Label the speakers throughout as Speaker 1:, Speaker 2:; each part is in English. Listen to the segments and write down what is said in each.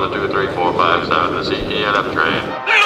Speaker 1: the 23457, the CENF train.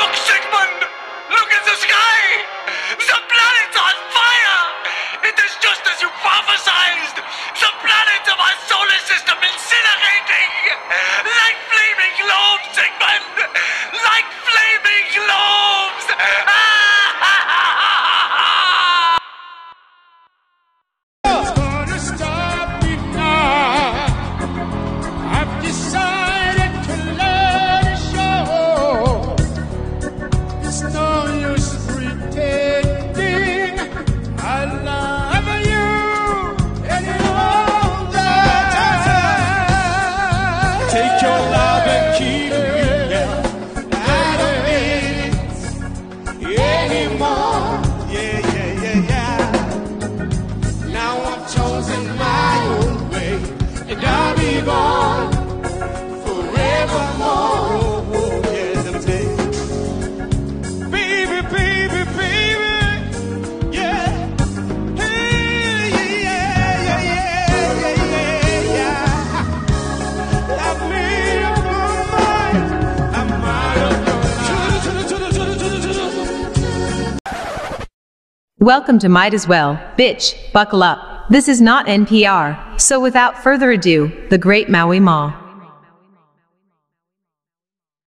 Speaker 2: Welcome to Might As Well, bitch, buckle up. This is not NPR, so without further ado, the great Maui Ma.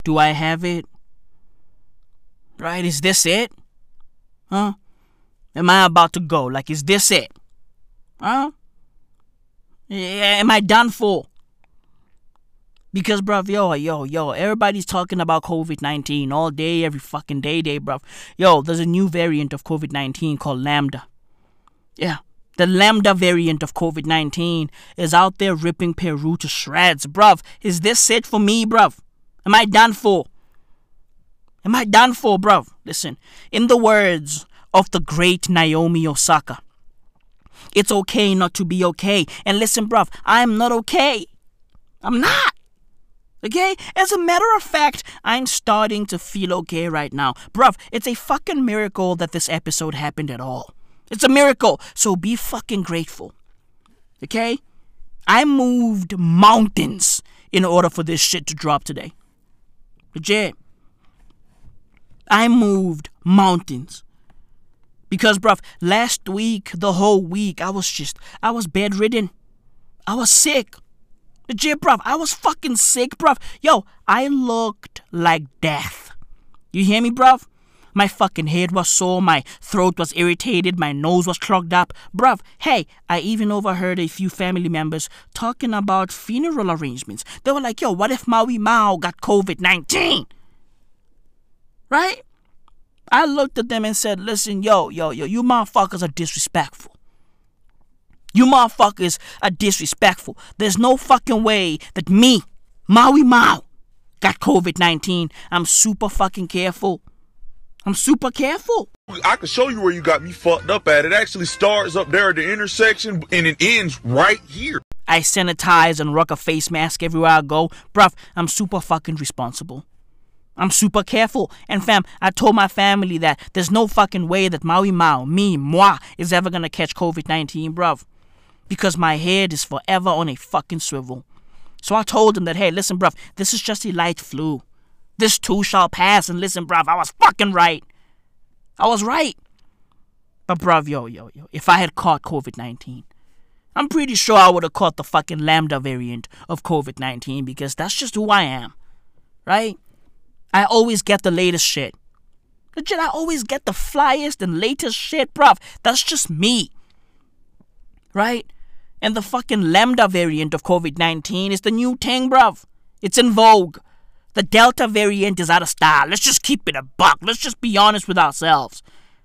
Speaker 3: Do I have it? Right, is this it? Huh? Am I about to go? Like, is this it? Huh? Yeah, am I done for? Because, bruv, yo, yo, yo, everybody's talking about COVID 19 all day, every fucking day, day, bruv. Yo, there's a new variant of COVID 19 called Lambda. Yeah, the Lambda variant of COVID 19 is out there ripping Peru to shreds, bruv. Is this it for me, bruv? Am I done for? Am I done for, bruv? Listen, in the words of the great Naomi Osaka, it's okay not to be okay. And listen, bruv, I'm not okay. I'm not. Okay? As a matter of fact, I'm starting to feel okay right now. Bruv, it's a fucking miracle that this episode happened at all. It's a miracle. So be fucking grateful. Okay? I moved mountains in order for this shit to drop today. Legit. I moved mountains. Because, bruv, last week, the whole week, I was just, I was bedridden. I was sick. Legit, bruv, I was fucking sick, bruv. Yo, I looked like death. You hear me, bruv? My fucking head was sore, my throat was irritated, my nose was clogged up. Bruv, hey, I even overheard a few family members talking about funeral arrangements. They were like, yo, what if Maui Mao got COVID 19? Right? I looked at them and said, listen, yo, yo, yo, you motherfuckers are disrespectful. You motherfuckers are disrespectful. There's no fucking way that me, Maui Mao, got COVID 19. I'm super fucking careful. I'm super careful.
Speaker 4: I can show you where you got me fucked up at. It actually starts up there at the intersection and it ends right here.
Speaker 3: I sanitize and rock a face mask everywhere I go. Bruv, I'm super fucking responsible. I'm super careful. And fam, I told my family that there's no fucking way that Maui Mao, me, moi, is ever gonna catch COVID 19, bruv. Because my head is forever on a fucking swivel. So I told him that, hey, listen, bruv, this is just a light flu. This too shall pass. And listen, bruv, I was fucking right. I was right. But, bruv, yo, yo, yo, if I had caught COVID 19, I'm pretty sure I would have caught the fucking Lambda variant of COVID 19 because that's just who I am. Right? I always get the latest shit. Legit, I always get the flyest and latest shit, bruv. That's just me. Right? And the fucking Lambda variant of COVID 19 is the new thing, bruv. It's in vogue. The Delta variant is out of style. Let's just keep it a buck. Let's just be honest with ourselves.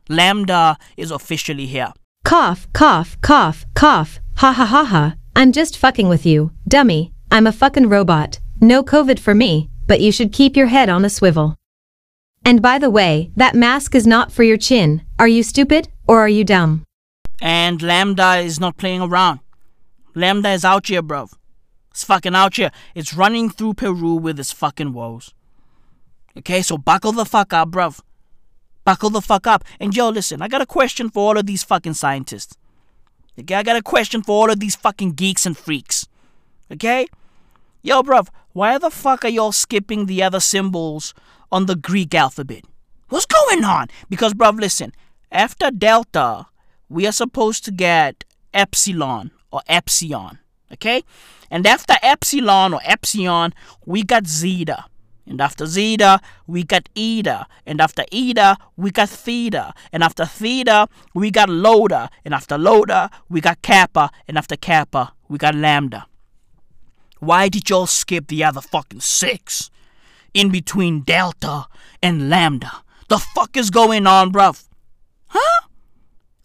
Speaker 3: Lambda is officially here.
Speaker 2: Cough, cough, cough, cough. Ha ha ha ha. I'm just fucking with you, dummy. I'm a fucking robot. No COVID for me, but you should keep your head on a swivel. And by the way, that mask is not for your chin. Are you stupid or are you dumb?
Speaker 3: And Lambda is not playing around. Lambda is out here, bruv. It's fucking out here. It's running through Peru with its fucking woes. Okay, so buckle the fuck up, bruv. Buckle the fuck up. And yo, listen, I got a question for all of these fucking scientists. Okay, I got a question for all of these fucking geeks and freaks. Okay? Yo, bruv, why the fuck are y'all skipping the other symbols on the Greek alphabet? What's going on? Because, bruv, listen, after Delta, we are supposed to get Epsilon or Epsilon, okay? And after Epsilon or Epsilon, we got Zeta. And after Zeta, we got Eta. And after Eta, we got Theta. And after Theta, we got Lambda. And after Lambda, we got Kappa. And after Kappa, we got Lambda. Why did y'all skip the other fucking six? In between Delta and Lambda. The fuck is going on, bruv? Huh?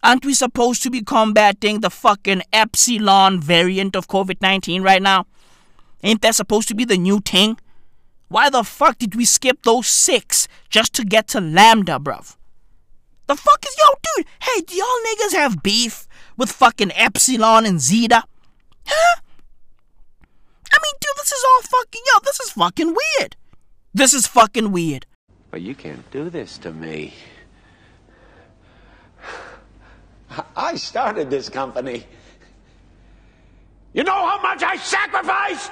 Speaker 3: Aren't we supposed to be combating the fucking Epsilon variant of COVID 19 right now? Ain't that supposed to be the new thing? Why the fuck did we skip those six just to get to Lambda, bruv? The fuck is yo, dude? Hey, do y'all niggas have beef with fucking Epsilon and Zeta? Huh? I mean, dude, this is all fucking yo. This is fucking weird. This is fucking weird.
Speaker 5: But you can't do this to me.
Speaker 6: I started this company. You know how much I sacrificed?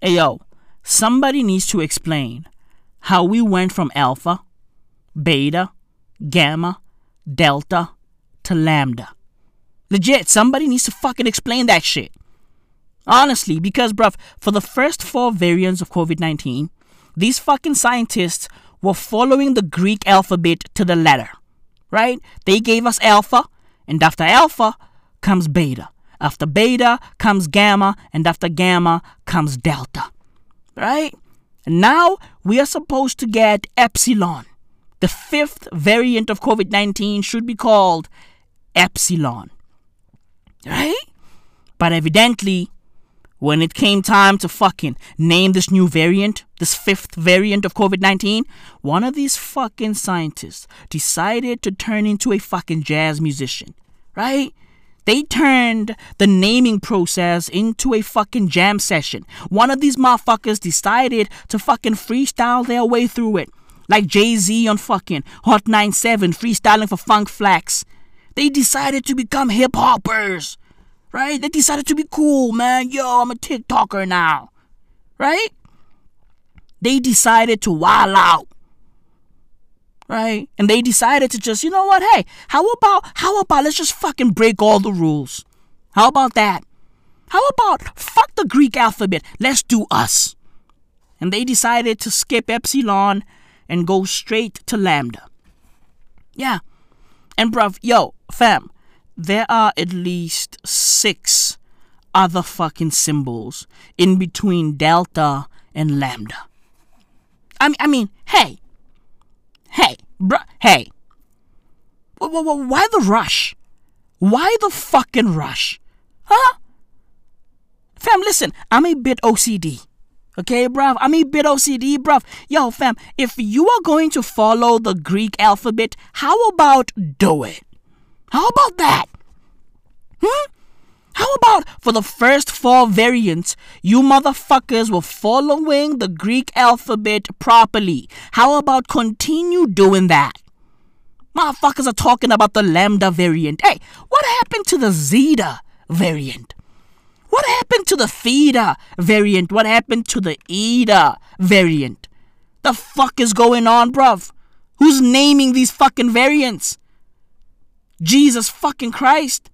Speaker 3: Hey yo, somebody needs to explain how we went from alpha, beta, gamma, delta to lambda. Legit, somebody needs to fucking explain that shit. Honestly, because, bruv, for the first four variants of COVID 19, these fucking scientists were following the Greek alphabet to the letter, right? They gave us alpha, and after alpha comes beta. After beta comes gamma, and after gamma comes delta, right? And now we are supposed to get epsilon. The fifth variant of COVID 19 should be called epsilon, right? But evidently, when it came time to fucking name this new variant, this fifth variant of COVID 19, one of these fucking scientists decided to turn into a fucking jazz musician, right? They turned the naming process into a fucking jam session. One of these motherfuckers decided to fucking freestyle their way through it. Like Jay Z on fucking Hot 97 freestyling for Funk Flex. They decided to become hip hoppers right? They decided to be cool, man. Yo, I'm a TikToker now, right? They decided to wild out, right? And they decided to just, you know what? Hey, how about how about let's just fucking break all the rules? How about that? How about fuck the Greek alphabet? Let's do us. And they decided to skip epsilon and go straight to lambda. Yeah. And bruv, yo, fam, there are at least six other fucking symbols in between delta and lambda. I mean, I mean, hey, hey, bruh, hey, why the rush? Why the fucking rush? Huh? Fam, listen, I'm a bit OCD. Okay, bruv, I'm a bit OCD, bruv. Yo, fam, if you are going to follow the Greek alphabet, how about do it? How about that? Hmm? How about for the first four variants, you motherfuckers were following the Greek alphabet properly? How about continue doing that? Motherfuckers are talking about the Lambda variant. Hey, what happened to the Zeta variant? What happened to the Theta variant? What happened to the Eta variant? The fuck is going on, bruv? Who's naming these fucking variants? Jesus fucking Christ.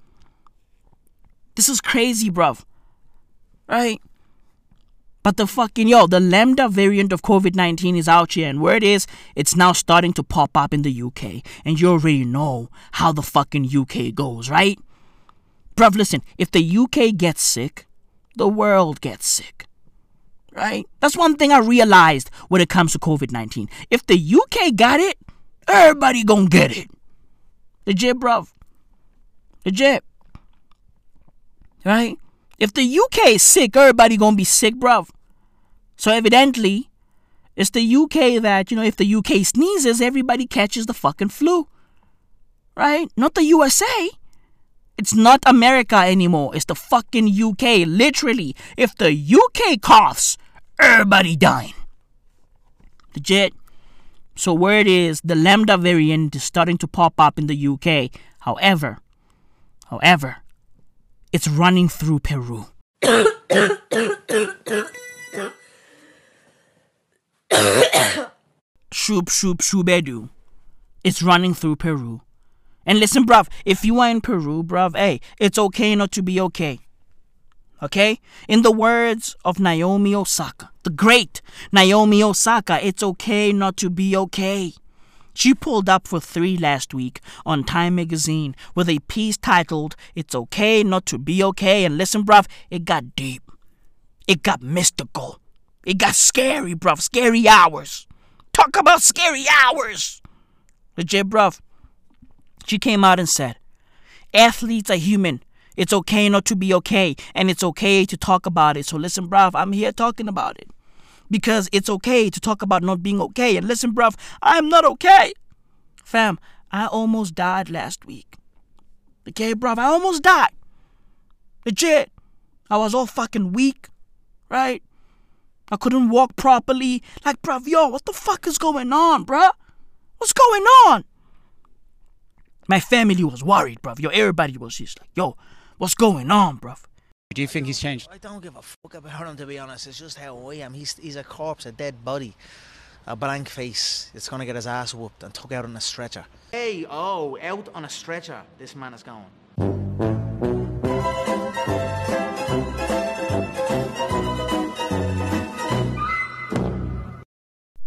Speaker 3: This is crazy, bruv. Right? But the fucking yo, the Lambda variant of COVID 19 is out here, and word is, it's now starting to pop up in the UK. And you already know how the fucking UK goes, right? Bruv, listen, if the UK gets sick, the world gets sick. Right? That's one thing I realized when it comes to COVID 19. If the UK got it, everybody gonna get it. Legit, bruv. Legit. Right? If the UK is sick, everybody gonna be sick, bruv. So evidently, it's the UK that, you know, if the UK sneezes, everybody catches the fucking flu. Right? Not the USA. It's not America anymore. It's the fucking UK. Literally, if the UK coughs, everybody dying. Legit. So word is the lambda variant is starting to pop up in the UK. However, however, it's running through Peru. Shoop shoop shoobedu. It's running through Peru. And listen, bruv, if you are in Peru, bruv, hey, it's okay not to be okay. Okay? In the words of Naomi Osaka, the great Naomi Osaka, it's okay not to be okay. She pulled up for three last week on Time magazine with a piece titled, It's Okay Not to Be Okay. And listen, bruv, it got deep. It got mystical. It got scary, bruv. Scary hours. Talk about scary hours. Legit, bruv. She came out and said, Athletes are human. It's okay not to be okay, and it's okay to talk about it. So listen, bruv, I'm here talking about it. Because it's okay to talk about not being okay. And listen, bruv, I'm not okay. Fam, I almost died last week. Okay, bruv, I almost died. Legit. I was all fucking weak, right? I couldn't walk properly. Like, bruv, yo, what the fuck is going on, bruh? What's going on? My family was worried, bruv. Yo, everybody was just like, yo, what's going on, bruv?
Speaker 7: Do you think he's changed?
Speaker 8: I don't give a fuck about him, to be honest. It's just how I am. He's, he's a corpse, a dead body, a blank face. It's gonna get his ass whooped and took out on a stretcher. Hey, oh, out on a stretcher, this man is going.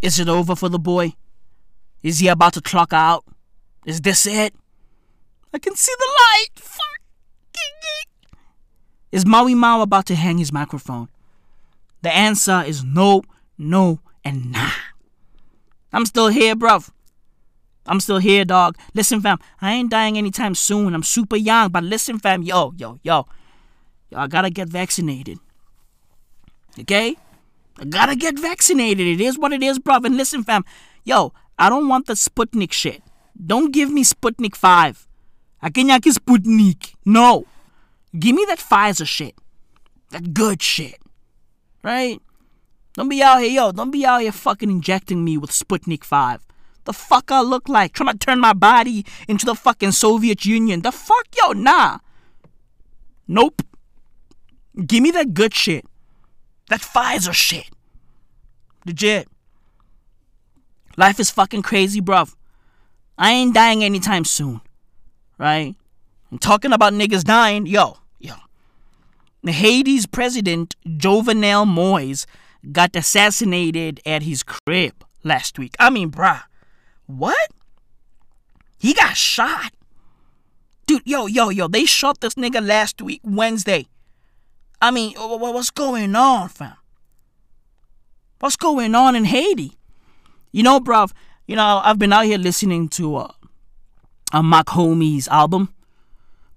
Speaker 3: Is it over for the boy? Is he about to clock out? Is this it? I can see the light. Is Maui Mao about to hang his microphone? The answer is no, no, and nah. I'm still here, bruv. I'm still here, dog. Listen, fam, I ain't dying anytime soon. I'm super young, but listen, fam, yo, yo, yo. Yo, I gotta get vaccinated. Okay? I gotta get vaccinated. It is what it is, bruv. And listen, fam, yo, I don't want the Sputnik shit. Don't give me Sputnik 5. Akenyaki Sputnik. No. Give me that Pfizer shit. That good shit. Right? Don't be out here, yo, don't be out here fucking injecting me with Sputnik 5. The fuck I look like? Trying to turn my body into the fucking Soviet Union. The fuck, yo, nah. Nope. Give me that good shit. That Pfizer shit. Legit. Life is fucking crazy, bruv. I ain't dying anytime soon. Right? And talking about niggas dying, yo, Haiti's president, Jovenel Moise, got assassinated at his crib last week. I mean, bruh, what? He got shot. Dude, yo, yo, yo, they shot this nigga last week, Wednesday. I mean, wh- wh- what's going on, fam? What's going on in Haiti? You know, bruv, you know, I've been out here listening to uh, a Mach-Hommy's album,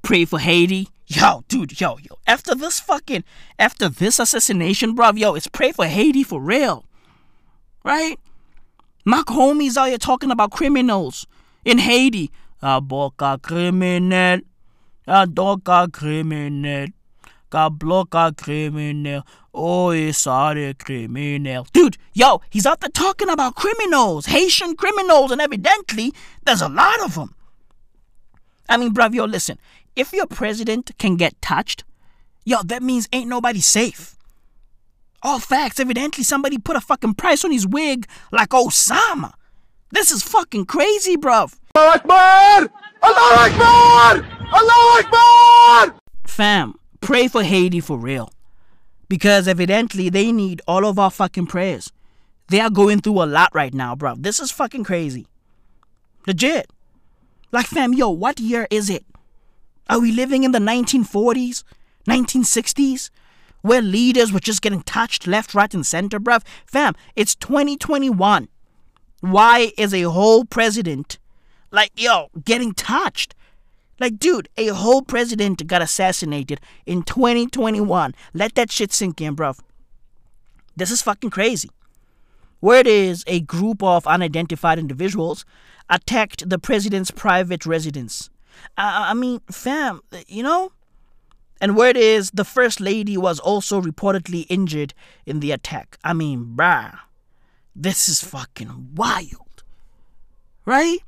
Speaker 3: Pray for Haiti. Yo, dude, yo, yo. After this fucking, after this assassination, bruv, yo, it's Pray for Haiti for real. Right? Mach-Hommy's out here talking about criminals in Haiti. A boca criminal, a doca criminal, a bloca criminal, oh, it's a criminal. Dude, yo, he's out there talking about criminals, Haitian criminals, and evidently there's a lot of them. I mean, bruv, yo, listen, if your president can get touched, yo, that means ain't nobody safe. All facts, evidently somebody put a fucking price on his wig like Osama. This is fucking crazy, bruv.
Speaker 9: Allah Akbar! Allah Akbar! Allah Akbar!
Speaker 3: Fam, pray for Haiti for real. Because evidently they need all of our fucking prayers. They are going through a lot right now, bruv. This is fucking crazy. Legit. Like, fam, yo, what year is it? Are we living in the 1940s? 1960s? Where leaders were just getting touched left, right, and center, bruv? Fam, it's 2021. Why is a whole president, like, yo, getting touched? Like, dude, a whole president got assassinated in 2021. Let that shit sink in, bruv. This is fucking crazy. Word is a group of unidentified individuals attacked the president's private residence. I, I mean, fam, you know? And word is the first lady was also reportedly injured in the attack. I mean, bruh, this is fucking wild. Right?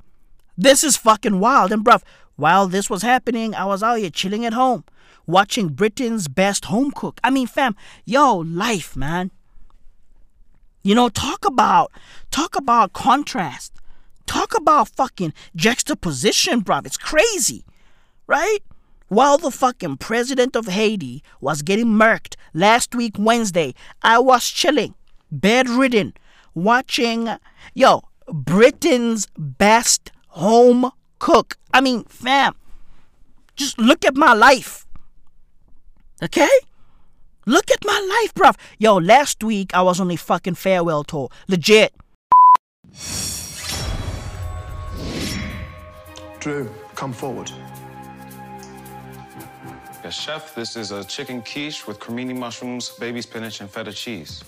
Speaker 3: This is fucking wild. And bruv, while this was happening, I was out here chilling at home, watching Britain's best home cook. I mean, fam, yo, life, man. You know, talk about talk about contrast. Talk about fucking juxtaposition, bruv. It's crazy. Right? While the fucking president of Haiti was getting murked last week Wednesday, I was chilling, bedridden, watching yo, Britain's best home cook. I mean, fam, just look at my life. Okay? Look at my life, bruv. Yo, last week I was on a fucking farewell tour. Legit.
Speaker 7: Drew, come forward.
Speaker 10: Yes, chef, this is a chicken quiche with cremini mushrooms, baby spinach, and feta cheese.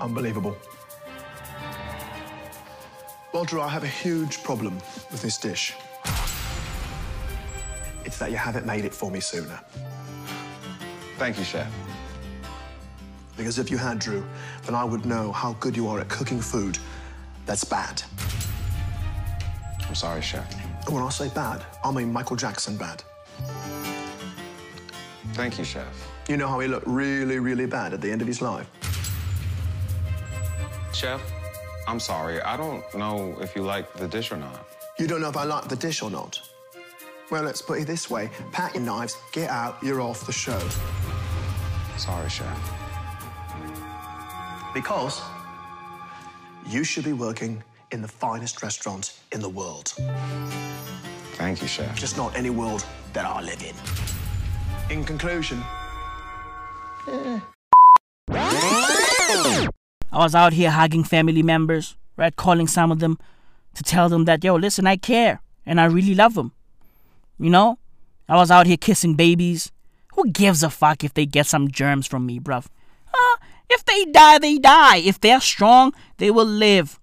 Speaker 7: Unbelievable. Well, Drew, I have a huge problem with this dish. It's that you haven't made it for me sooner.
Speaker 10: Thank you, chef.
Speaker 7: Because if you had, Drew, then I would know how good you are at cooking food that's bad.
Speaker 10: I'm sorry, chef.
Speaker 7: And when I say bad, I mean Michael Jackson bad.
Speaker 10: Thank you, chef.
Speaker 7: You know how he looked really, really bad at the end of his life?
Speaker 10: Chef, I'm sorry. I don't know if you like the dish or not.
Speaker 7: You don't know if I like the dish or not? Well, let's put it this way. Pack your knives, get out, you're off the show.
Speaker 10: Sorry, chef.
Speaker 7: Because you should be working in the finest restaurant in the world.
Speaker 10: Thank you, chef.
Speaker 7: Just not any world that I live in. In conclusion, eh.
Speaker 3: I was out here hugging family members, right? Calling some of them to tell them that, yo, listen, I care and I really love them. You know? I was out here kissing babies. Who gives a fuck if they get some germs from me, bruv? Uh, if they die, they die. If they're strong, they will live.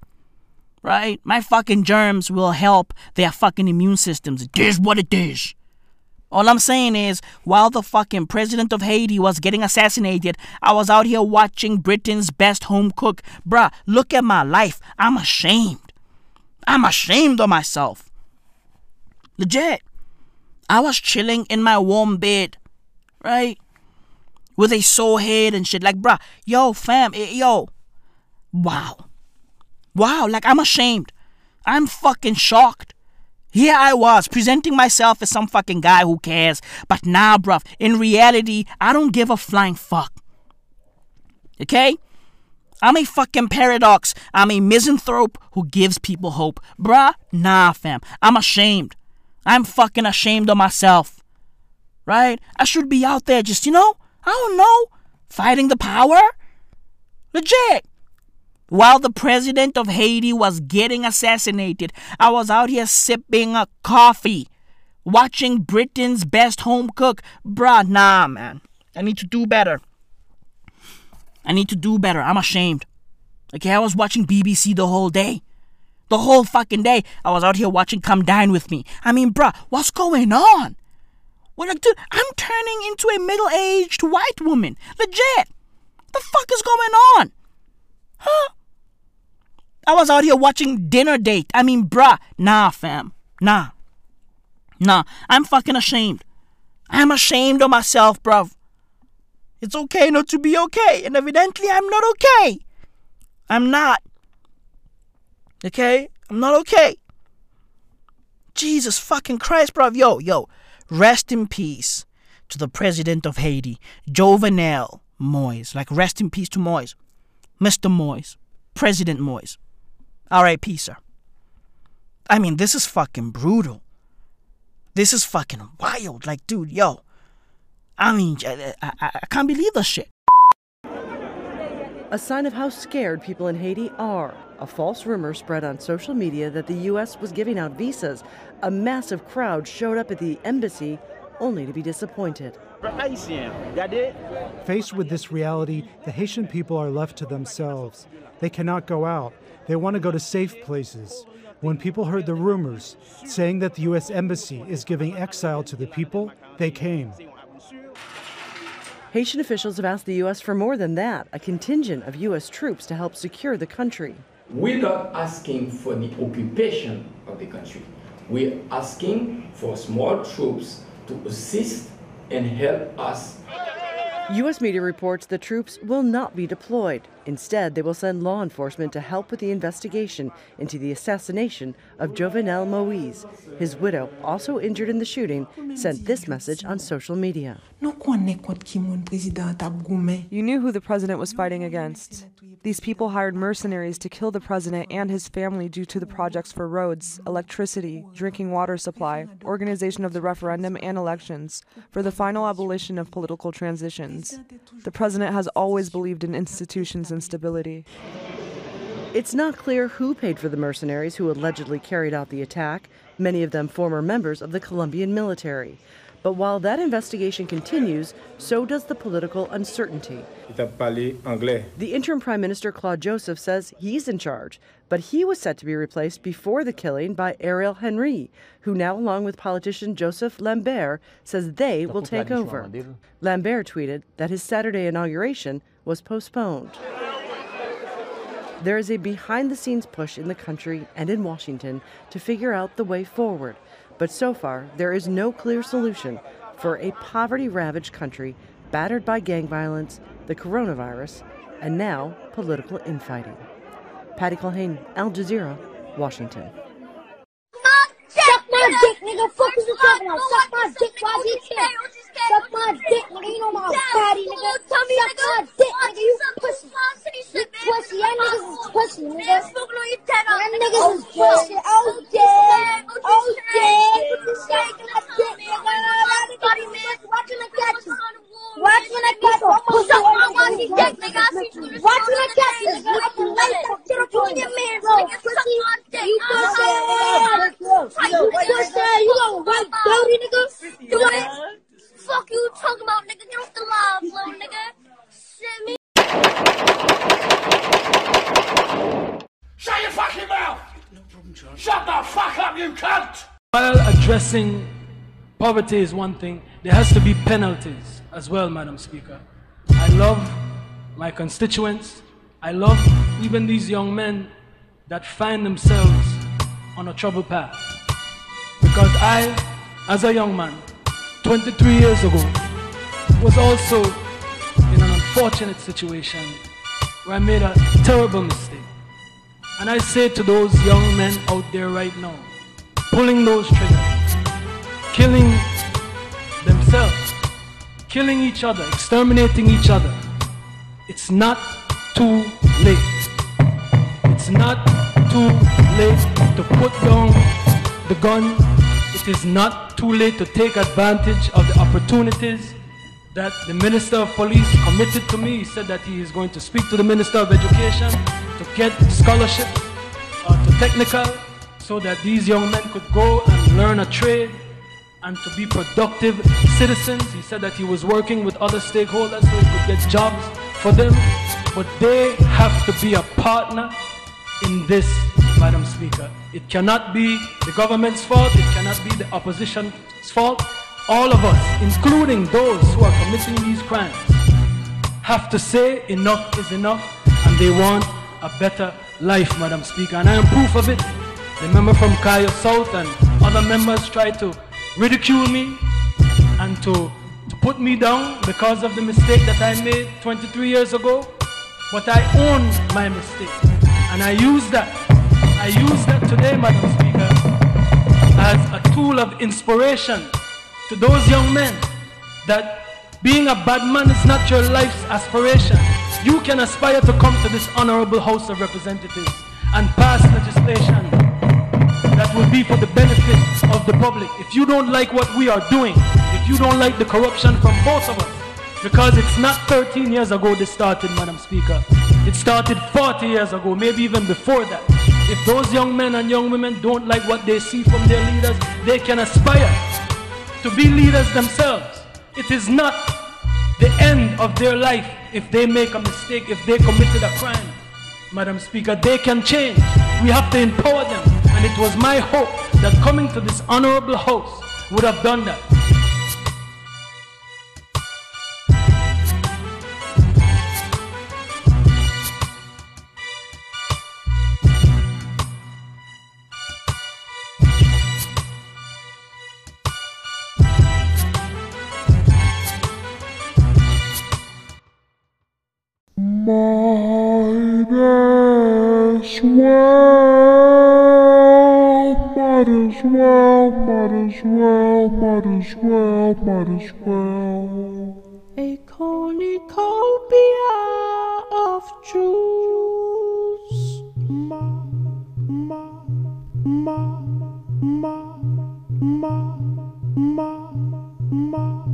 Speaker 3: Right? My fucking germs will help their fucking immune systems. It is what it is. All I'm saying is, while the fucking president of Haiti was getting assassinated, I was out here watching Britain's best home cook. Bruh, look at my life. I'm ashamed. I'm ashamed of myself. Legit. I was chilling in my warm bed, right? With a sore head and shit. Like, bruh, yo, fam, eh, yo. Wow. Wow, like, I'm ashamed. I'm fucking shocked. Here I was presenting myself as some fucking guy who cares. But nah, bruv, in reality, I don't give a flying fuck. Okay? I'm a fucking paradox. I'm a misanthrope who gives people hope. Bruh, nah, fam. I'm ashamed. I'm fucking ashamed of myself. Right? I should be out there just, you know, I don't know, fighting the power. Legit. While the president of Haiti was getting assassinated, I was out here sipping a coffee, watching Britain's best home cook. Bruh, nah, man. I need to do better. I need to do better. I'm ashamed. Okay, I was watching BBC the whole day. The whole fucking day. I was out here watching Come Dine With Me. I mean, bruh, what's going on? Well, like, dude, I'm turning into a middle aged white woman. Legit. The fuck is going on? Huh? I was out here watching Dinner Date. I mean, bruh. Nah, fam. Nah. Nah. I'm fucking ashamed. I'm ashamed of myself, bruv. It's okay not to be okay, and evidently I'm not okay. I'm not. Okay? I'm not okay. Jesus fucking Christ, bro. Yo, yo. Rest in peace to the president of Haiti, Jovenel Moise. Like, rest in peace to Moise. Mr. Moise. President Moise. R.I.P., sir. I mean, this is fucking brutal. This is fucking wild. Like, dude, yo. I mean, I, I, I can't believe this shit.
Speaker 11: A sign of how scared people in Haiti are. A false rumor spread on social media that the U.S. was giving out visas. A massive crowd showed up at the embassy only to be disappointed.
Speaker 12: Faced with this reality, the Haitian people are left to themselves. They cannot go out. They want to go to safe places. When people heard the rumors saying that the U.S. Embassy is giving exile to the people, they came.
Speaker 11: Haitian officials have asked the U.S. for more than that a contingent of U.S. troops to help secure the country.
Speaker 13: We're not asking for the occupation of the country. We're asking for small troops to assist and help us
Speaker 11: U.S. media reports the troops will not be deployed. Instead, they will send law enforcement to help with the investigation into the assassination of Jovenel Moise. His widow, also injured in the shooting, sent this message on social media.
Speaker 14: You knew who the president was fighting against. These people hired mercenaries to kill the president and his family due to the projects for roads, electricity, drinking water supply, organization of the referendum and elections, for the final abolition of political transitions. The president has always believed in institutions and stability.
Speaker 11: It's not clear who paid for the mercenaries who allegedly carried out the attack, many of them former members of the Colombian military. But while that investigation continues, so does the political uncertainty. The interim Prime Minister Claude Joseph says he's in charge, but he was set to be replaced before the killing by Ariel Henry, who now, along with politician Joseph Lambert, says they will take over. Lambert tweeted that his Saturday inauguration was postponed. There is a behind the scenes push in the country and in Washington to figure out the way forward. But so far, there is no clear solution for a poverty ravaged country battered by gang violence, the coronavirus, and now political infighting. Patty Culhane, Al Jazeera, Washington.
Speaker 15: Suck my dick, nigga. Suck my dick while you can. Suck my dick, nigga. You know my fatty, nigga. Suck my dick, nigga. You pussy. You pussy. Y'all niggas is pussy, nigga. Oh, oh, Y'all niggas is pussy. Oh, yeah. Oh, yeah. Suck my dick, nigga. Watching the catches. Watching the catches. Suck my dick, nigga. Watching the catches. I can light that shit up on your man, nigga. Pussy. You pussy. You pussy. You gonna white dirty, nigga? You want Fuck you talking about, nigga. Get off the live, little nigga. Send me.
Speaker 16: Shut your fucking mouth! No problem, Shut the fuck up, you cunt!
Speaker 17: While addressing poverty is one thing, there has to be penalties as well, Madam Speaker. I love my constituents. I love even these young men that find themselves on a troubled path. Because I, as a young man, 23 years ago, was also in an unfortunate situation where I made a terrible mistake. And I say to those young men out there right now, pulling those triggers, killing themselves, killing each other, exterminating each other, it's not too late. It's not too late to put down the gun. It is not too late to take advantage of the opportunities that the Minister of Police committed to me. He said that he is going to speak to the Minister of Education to get scholarships uh, to technical so that these young men could go and learn a trade and to be productive citizens. He said that he was working with other stakeholders so he could get jobs for them. But they have to be a partner in this, Madam Speaker. It cannot be the government's fault, it cannot be the opposition's fault. All of us, including those who are committing these crimes, have to say enough is enough and they want a better life, Madam Speaker. And I am proof of it. The member from Cayo South and other members tried to ridicule me and to, to put me down because of the mistake that I made 23 years ago. But I own my mistake. And I use that. I use that today, Madam Speaker, as a tool of inspiration to those young men that being a bad man is not your life's aspiration. You can aspire to come to this honorable House of Representatives and pass legislation that will be for the benefit of the public. If you don't like what we are doing, if you don't like the corruption from both of us, because it's not 13 years ago this started, Madam Speaker. It started 40 years ago, maybe even before that. If those young men and young women don't like what they see from their leaders, they can aspire to be leaders themselves. It is not the end of their life if they make a mistake, if they committed a crime. Madam Speaker, they can change. We have to empower them. And it was my hope that coming to this honorable house would have done that.
Speaker 9: Well, might as well.
Speaker 3: A cornucopia of Jews.
Speaker 9: Ma, ma, ma, ma, ma, ma, ma,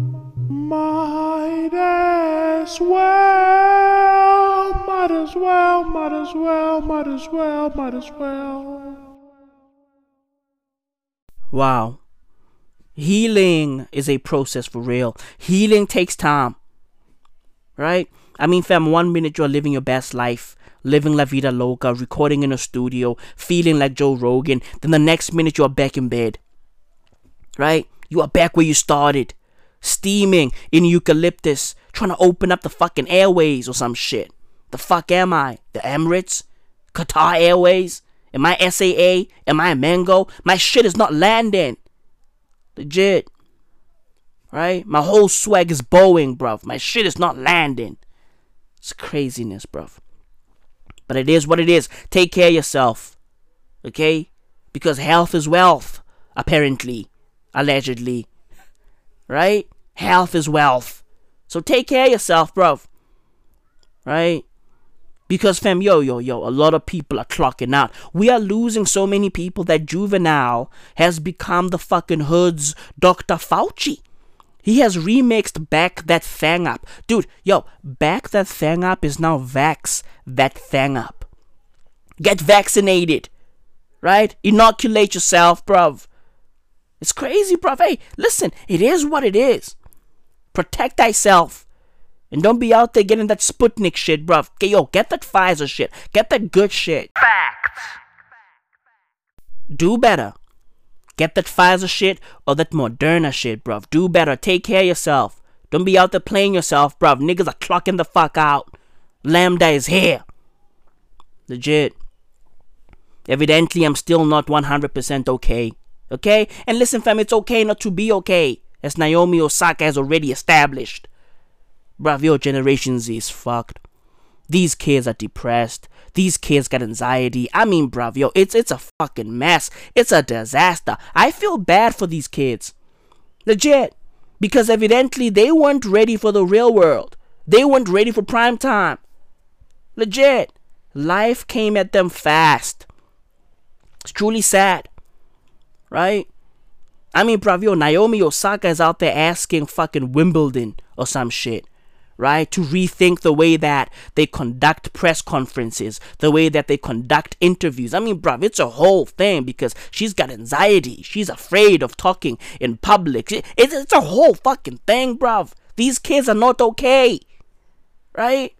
Speaker 9: might as well, might as well, might as well, might as well, might as well.
Speaker 3: Wow. Healing is a process for real. Healing takes time. Right? I mean, fam, one minute you're living your best life, living La Vida Loca, recording in a studio, feeling like Joe Rogan. Then the next minute you're back in bed. Right? You are back where you started. Steaming in eucalyptus, trying to open up the fucking airways or some shit. The fuck am I? The Emirates? Qatar Airways? Am I SAA? Am I Mango? My shit is not landing. Legit. Right? My whole swag is Boeing, bruv. My shit is not landing. It's craziness, bruv. But it is what it is. Take care of yourself. Okay? Because health is wealth, apparently. Allegedly. Right? Health is wealth. So take care of yourself, bruv. Right? Because fam, yo, yo, yo, a lot of people are clocking out. We are losing so many people that Juvenile has become the fucking hood's Dr. Fauci. He has remixed Back That Thing Up. Dude, yo, Back That Thing Up is now Vax That Thing Up. Get vaccinated. Right? Inoculate yourself, bruv. It's crazy, bruv. Hey, listen, it is what it is. Protect thyself. And don't be out there getting that Sputnik shit, bruv. Yo, get that Pfizer shit. Get that good shit. Facts. Do better. Get that Pfizer shit or that Moderna shit, bruv. Do better. Take care of yourself. Don't be out there playing yourself, bruv. Niggas are clocking the fuck out. Lambda is here. Legit. Evidently, I'm still not 100% okay. Okay? And listen, fam, it's okay not to be okay, as Naomi Osaka has already established. Bruv, your Generation Z is fucked. These kids are depressed. These kids got anxiety. I mean, bruv, yo, it's it's a fucking mess. It's a disaster. I feel bad for these kids. Legit. Because evidently they weren't ready for the real world. They weren't ready for prime time. Legit. Life came at them fast. It's truly sad. Right? I mean, bruv, yo, Naomi Osaka is out there asking fucking Wimbledon or some shit right? To rethink the way that they conduct press conferences, the way that they conduct interviews. I mean, bruv, it's a whole thing because she's got anxiety. She's afraid of talking in public. It's, a whole fucking thing, bruv. These kids are not okay, right?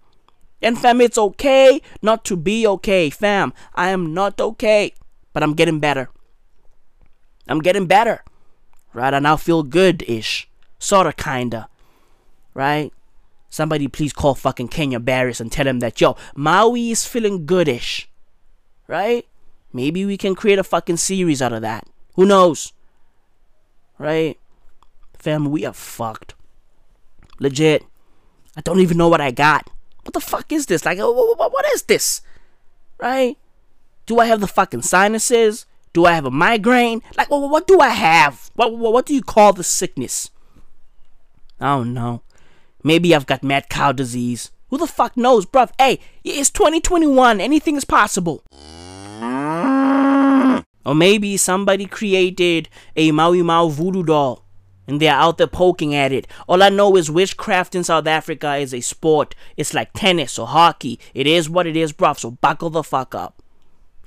Speaker 3: And fam, it's okay not to be okay, fam. I am not okay, but I'm getting better. I'm getting better, right? I now feel good ish, sorta, kinda, right? Somebody please call fucking Kenya Barris and tell him that, yo, Maui is feeling goodish. Right? Maybe we can create a fucking series out of that. Who knows? Right? Fam, we are fucked. Legit. I don't even know what I got. What the fuck is this? Like, what is this? Right? Do I have the fucking sinuses? Do I have a migraine? Like, what do I have? What, what do you call the sickness? I don't know. Maybe I've got mad cow disease. Who the fuck knows, bruv? Hey, it's 2021. Anything is possible. Or maybe somebody created a Maui Mau voodoo doll and they're out there poking at it. All I know is witchcraft in South Africa is a sport. It's like tennis or hockey. It is what it is, bruv. So buckle the fuck up.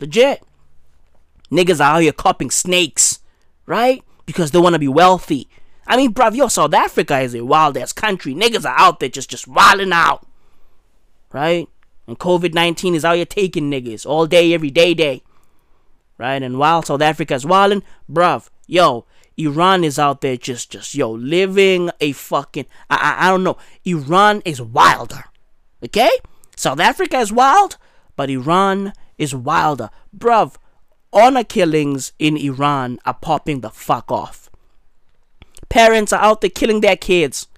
Speaker 3: Legit. Niggas are out here copping snakes, right? Because they want to be wealthy. I mean, bruv, yo, South Africa is a wild ass country. Niggas are out there just just wilding out. Right? And COVID 19 is out here taking niggas all day, every day, day. Right? And while South Africa is wilding, bruv, yo, Iran is out there just, just, yo, living a fucking, I, I, I don't know. Iran is wilder. Okay? South Africa is wild, but Iran is wilder. Bruv, honor killings in Iran are popping the fuck off. Parents are out there killing their kids.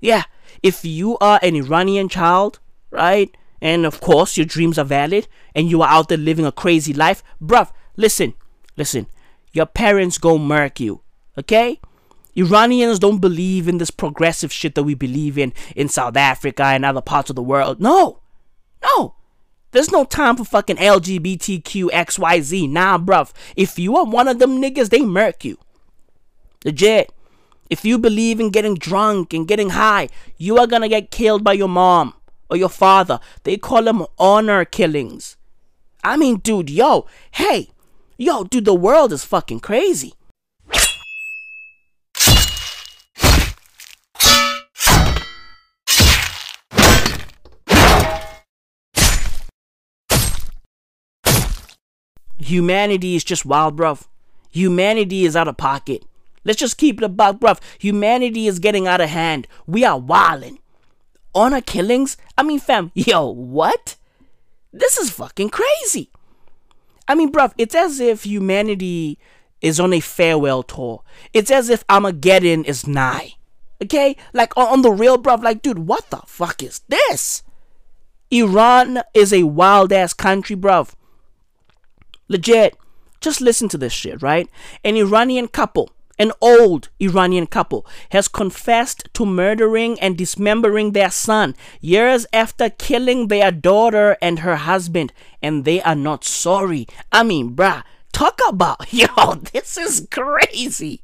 Speaker 3: Yeah, if you are an Iranian child, right, and of course your dreams are valid, and you are out there living a crazy life, bruv, listen, listen, your parents go murk you, okay? Iranians don't believe in this progressive shit that we believe in in South Africa and other parts of the world. No, no. There's no time for fucking LGBTQ XYZ. Nah, bruv. If you are one of them niggas, they murk you. Legit. If you believe in getting drunk and getting high, you are gonna get killed by your mom or your father. They call them honor killings. I mean, dude, yo, hey, yo, dude, the world is fucking crazy. Humanity is just wild, bruv. Humanity is out of pocket. Let's just keep it a buck, bruv. Humanity is getting out of hand. We are wildin'. Honor killings? I mean, fam, yo, what? This is fucking crazy. I mean, bruv, it's as if humanity is on a farewell tour. It's as if Armageddon is nigh. Okay? Like, on the real, bruv, like, dude, what the fuck is this? Iran is a wild ass country, bruv. Legit. Just listen to this shit, right? An Iranian couple, an old Iranian couple, has confessed to murdering and dismembering their son years after killing their daughter and her husband, and they are not sorry. I mean, bruh, talk about, yo, this is crazy.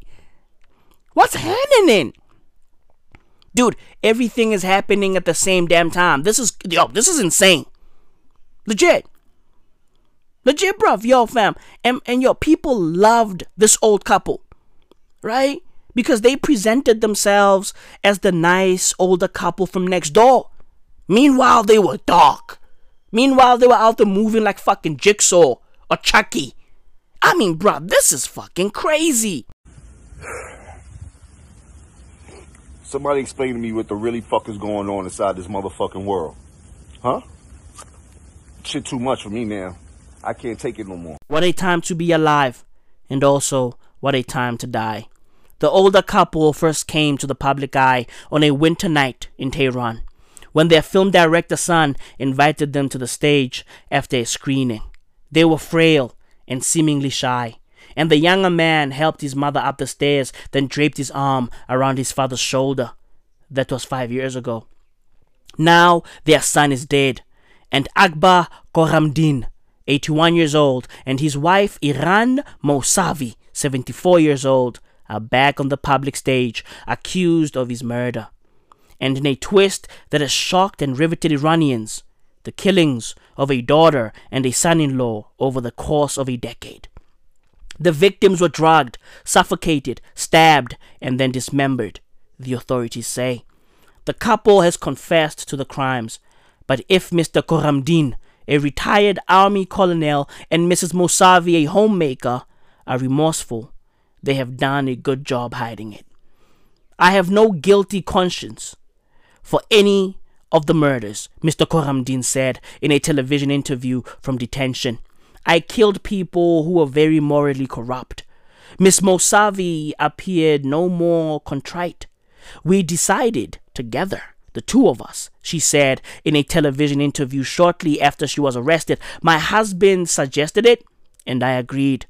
Speaker 3: What's happening? Dude, everything is happening at the same damn time. This is, yo, this is insane. Legit. Legit, bruv, yo, fam. And, and yo, people loved this old couple, right? Because they presented themselves as the nice older couple from next door. Meanwhile, they were dark. Meanwhile, they were out there moving like fucking Jigsaw or Chucky. I mean, bruv, this is fucking crazy.
Speaker 18: Somebody explain to me what the really fuck is going on inside this motherfucking world. Huh? Shit too much for me now. I can't take it no more.
Speaker 3: What a time to be alive, and also what a time to die. The older couple first came to the public eye on a winter night in Tehran, when their film director son invited them to the stage after a screening. They were frail and seemingly shy, and the younger man helped his mother up the stairs, then draped his arm around his father's shoulder. That was five years ago. Now their son is dead, and Akbar Khorramdin 81 years old, and his wife Iran Mousavi, 74 years old, are back on the public stage, accused of his murder. And in a twist that has shocked and riveted Iranians, the killings of a daughter and a son in law over the course of a decade. The victims were drugged, suffocated, stabbed, and then dismembered, the authorities say. The couple has confessed to the crimes, but if Mr. Khorramdin a retired army colonel, and Mrs. Mousavi, a homemaker, are remorseful. They have done a good job hiding it. I have no guilty conscience for any of the murders, Mr. Khorramdin said in a television interview from detention. I killed people who were very morally corrupt. Miss Mousavi appeared no more contrite. We decided together the two of us, she said in a television interview shortly after she was arrested. My husband suggested it, and I agreed.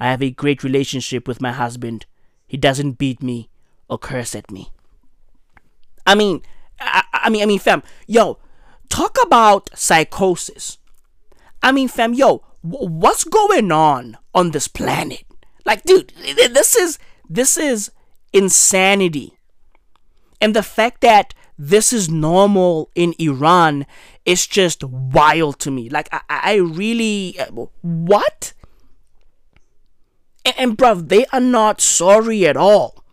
Speaker 3: I have a great relationship with my husband. He doesn't beat me or curse at me. I mean, I, I mean, I mean, fam, yo, talk about psychosis. I mean, fam, yo, what's going on on this planet? Like, dude, this is this is insanity. And the fact that this is normal in Iran is just wild to me. Like, I, I really. Uh, what? And, and, bruv, they are not sorry at all.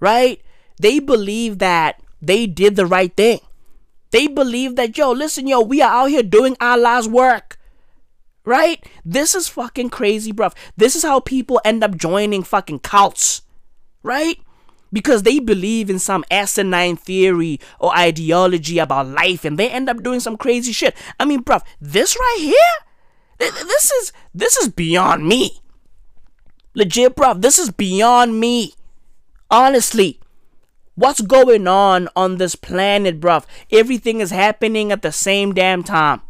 Speaker 3: Right? They believe that they did the right thing. They believe that, yo, listen, yo, we are out here doing Allah's work. Right? This is fucking crazy, bruv. This is how people end up joining fucking cults. Right? because they believe in some asinine theory or ideology about life and they end up doing some crazy shit. I mean, bruv, this right here, this is this is beyond me. Legit, bruv, this is beyond me. Honestly. What's going on on this planet, bruv? Everything is happening at the same damn time.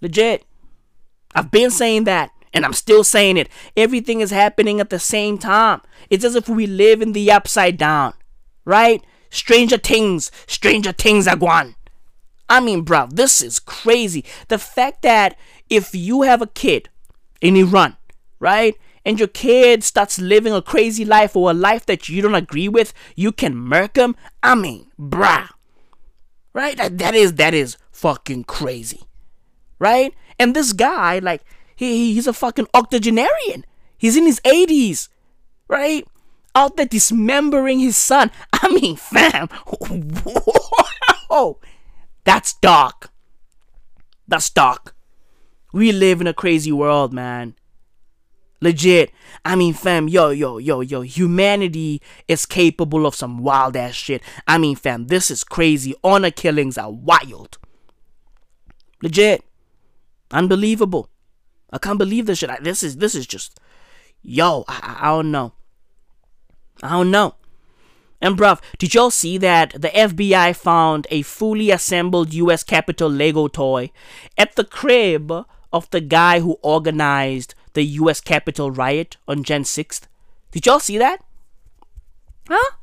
Speaker 3: Legit. I've been saying that, and I'm still saying it. Everything is happening at the same time. It's as if we live in the upside down, right? Stranger things, stranger things are gone. I mean, bro, this is crazy. The fact that if you have a kid in Iran, right? And your kid starts living a crazy life or a life that you don't agree with, you can murk him. I mean, bruh. Right? That, that is that is fucking crazy. Right? And this guy, like, he he's a fucking octogenarian. He's in his 80s. Right? Out there dismembering his son. I mean, fam. That's dark. That's dark. We live in a crazy world, man. Legit. I mean, fam, yo, yo, yo, yo, humanity is capable of some wild ass shit. I mean, fam, this is crazy. Honor killings are wild. Legit. Unbelievable. I can't believe this shit. I, this is this is just yo, I, I don't know. I don't know. And bruv, did y'all see that the FBI found a fully assembled US Capitol Lego toy at the crib of the guy who organized the US Capitol riot on Jan 6th? Did y'all see that? Huh?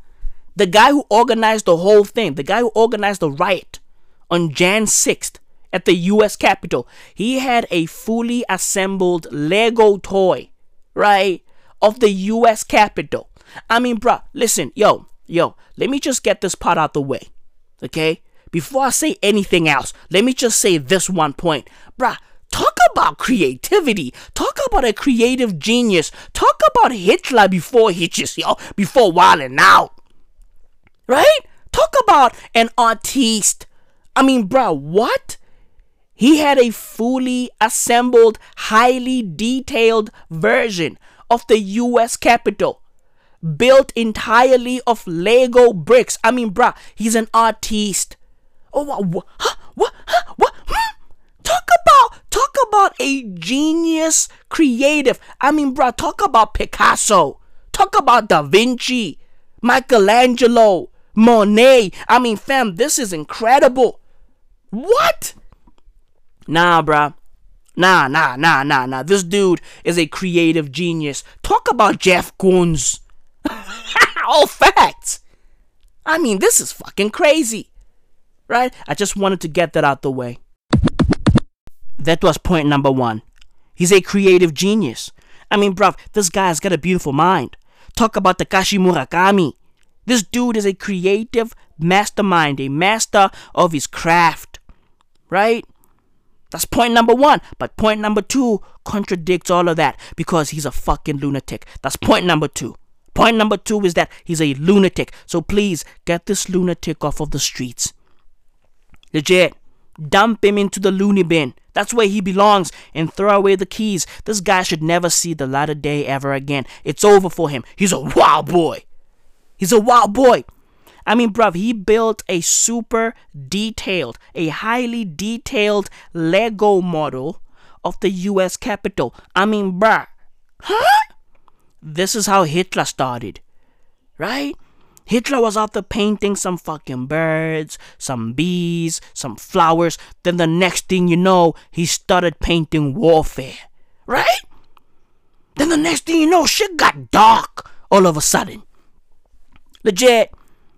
Speaker 3: The guy who organized the whole thing, the guy who organized the riot on Jan 6th at the US Capitol, he had a fully assembled Lego toy, right, of the US Capitol. I mean, bruh, listen, yo, yo, let me just get this part out the way, okay? Before I say anything else, let me just say this one point. Bruh, Talk about creativity. Talk about a creative genius. Talk about Hitler before he just, yo, before wilding out. Right? Talk about an artiste. I mean, bro, what? He had a fully assembled, highly detailed version of the US Capitol built entirely of Lego bricks. I mean, bruh, he's an artiste. Oh, what? What? What? what? Talk about talk about a genius creative. I mean, bro, talk about Picasso. Talk about Da Vinci, Michelangelo, Monet. I mean, fam, this is incredible. What? Nah, bruh. Nah, nah, nah, nah, nah. This dude is a creative genius. Talk about Jeff Koons. All facts. I mean, this is fucking crazy. Right? I just wanted to get that out the way. That was point number one. He's a creative genius. I mean, bruv, this guy's got a beautiful mind. Talk about Takashi Murakami. This dude is a creative mastermind, a master of his craft. Right? That's point number one. But point number two contradicts all of that because he's a fucking lunatic. That's point number two. Point number two is that he's a lunatic. So please get this lunatic off of the streets. Legit. Dump him into the loony bin. That's where he belongs and throw away the keys. This guy should never see the light of day ever again. It's over for him. He's a wild boy. He's a wild boy. I mean, bruv, he built a super detailed, a highly detailed Lego model of the US Capitol. I mean, bruh. Huh? This is how Hitler started. Right? Hitler was out there painting some fucking birds, some bees, some flowers. Then the next thing you know, he started painting warfare. Right? Then the next thing you know, shit got dark all of a sudden. Legit.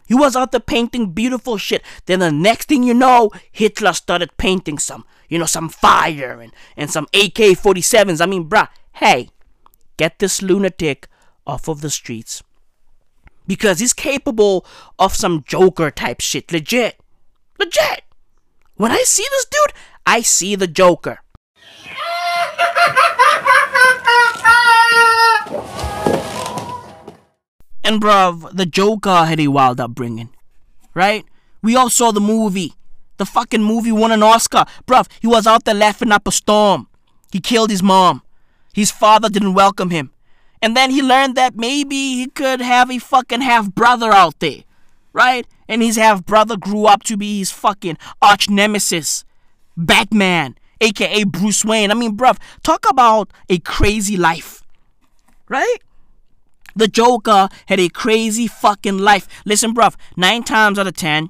Speaker 3: He was out there painting beautiful shit. Then the next thing you know, Hitler started painting some, you know, some fire and, and some AK 47s. I mean, bruh, hey, get this lunatic off of the streets because he's capable of some Joker type shit. Legit. Legit. When I see this dude, I see the Joker. And bruv, the Joker had a wild upbringing. Right? We all saw the movie. The fucking movie won an Oscar. Bruv, he was out there laughing up a storm. He killed his mom. His father didn't welcome him. And then he learned that maybe he could have a fucking half brother out there, right? And his half brother grew up to be his fucking arch nemesis, Batman, aka Bruce Wayne. I mean, bruv, talk about a crazy life, right? The Joker had a crazy fucking life. Listen, bruv, nine times out of ten,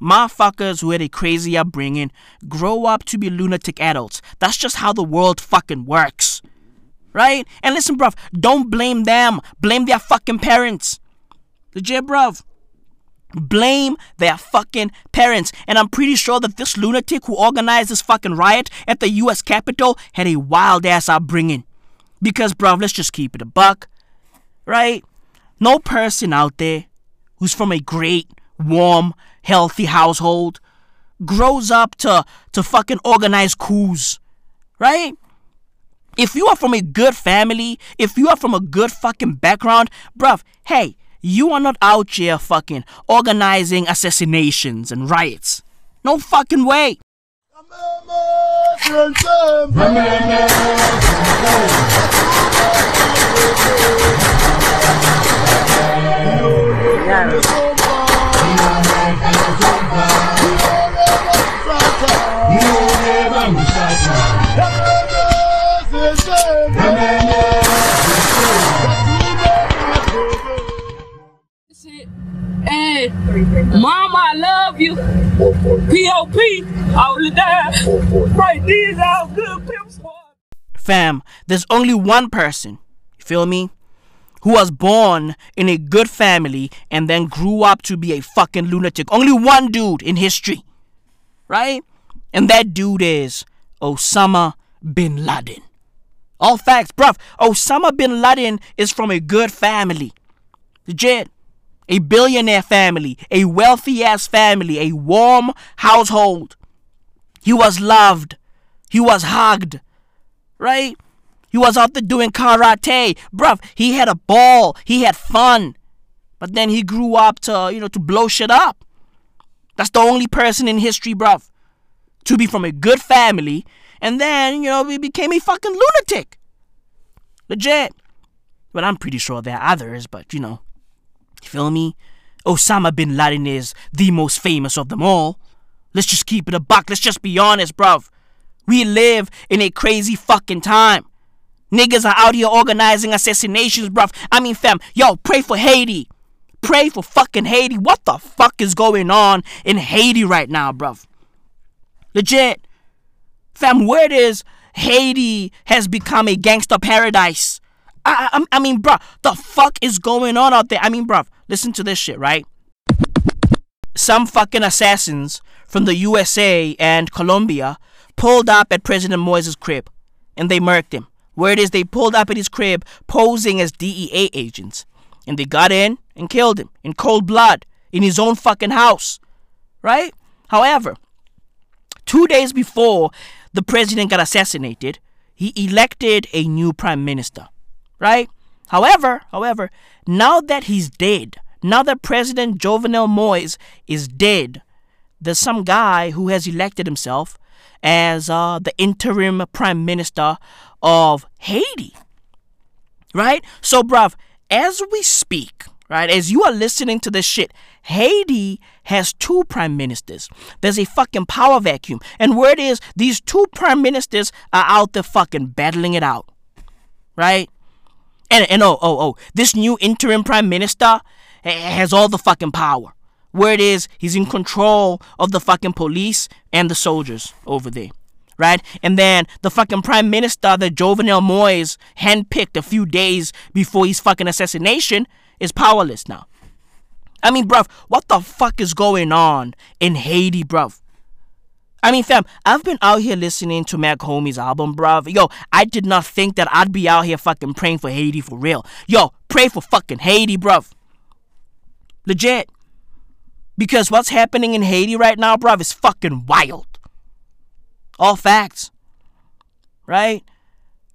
Speaker 3: motherfuckers who had a crazy upbringing grow up to be lunatic adults. That's just how the world fucking works. Right? And listen, bruv, don't blame them. Blame their fucking parents. Legit, bruv. Blame their fucking parents. And I'm pretty sure that this lunatic who organized this fucking riot at the US Capitol had a wild ass upbringing. Because, bruv, let's just keep it a buck. Right? No person out there who's from a great, warm, healthy household grows up to, to fucking organize coups. Right? If you are from a good family, if you are from a good fucking background, bruv, hey, you are not out here fucking organizing assassinations and riots. No fucking way.
Speaker 19: Hey, love you. P.O.P. all the. Right, these are good pimps.
Speaker 3: Fam, there's only one person, you feel me, who was born in a good family and then grew up to be a fucking lunatic. Only one dude in history, right? And that dude is Osama bin Laden. All facts, bruv. Osama bin Laden is from a good family. Legit. A billionaire family, a wealthy ass family, a warm household. He was loved. He was hugged. Right? He was out there doing karate. Bruv, he had a ball. He had fun. But then he grew up to, you know, to blow shit up. That's the only person in history, bruv, to be from a good family and then, you know, he became a fucking lunatic. Legit. But I'm pretty sure there are others, but you know. You feel me? Osama bin Laden is the most famous of them all. Let's just keep it a buck. Let's just be honest, bruv. We live in a crazy fucking time. Niggas are out here organizing assassinations, bruv. I mean, fam, yo, pray for Haiti. Pray for fucking Haiti. What the fuck is going on in Haiti right now, bruv? Legit. Fam, word is Haiti has become a gangster paradise. I, I, I mean, bruh, the fuck is going on out there? I mean, bruv, listen to this shit, right? Some fucking assassins from the USA and Colombia pulled up at President Moises' crib and they murked him. Word is they pulled up at his crib posing as DEA agents and they got in and killed him in cold blood in his own fucking house. Right? However, two days before the president got assassinated, he elected a new prime minister. Right? However, however, now that he's dead, now that President Jovenel Moise is dead, there's some guy who has elected himself as uh, the interim prime minister of Haiti. Right? So, bruv, as we speak, right, as you are listening to this shit, Haiti has two prime ministers. There's a fucking power vacuum. And word is, these two prime ministers are out there fucking battling it out. Right? And, and oh, oh, oh, this new interim prime minister has all the fucking power. Where it is, he's in control of the fucking police and the soldiers over there. Right? And then the fucking prime minister that Jovenel Moise handpicked a few days before his fucking assassination is powerless now. I mean, bruv, what the fuck is going on in Haiti, bruv? I mean, fam, I've been out here listening to Mach-Hommy's album, bruv. Yo, I did not think that I'd be out here fucking praying for Haiti for real. Yo, pray for fucking Haiti, bruv. Legit. Because what's happening in Haiti right now, bruv, is fucking wild. All facts. Right?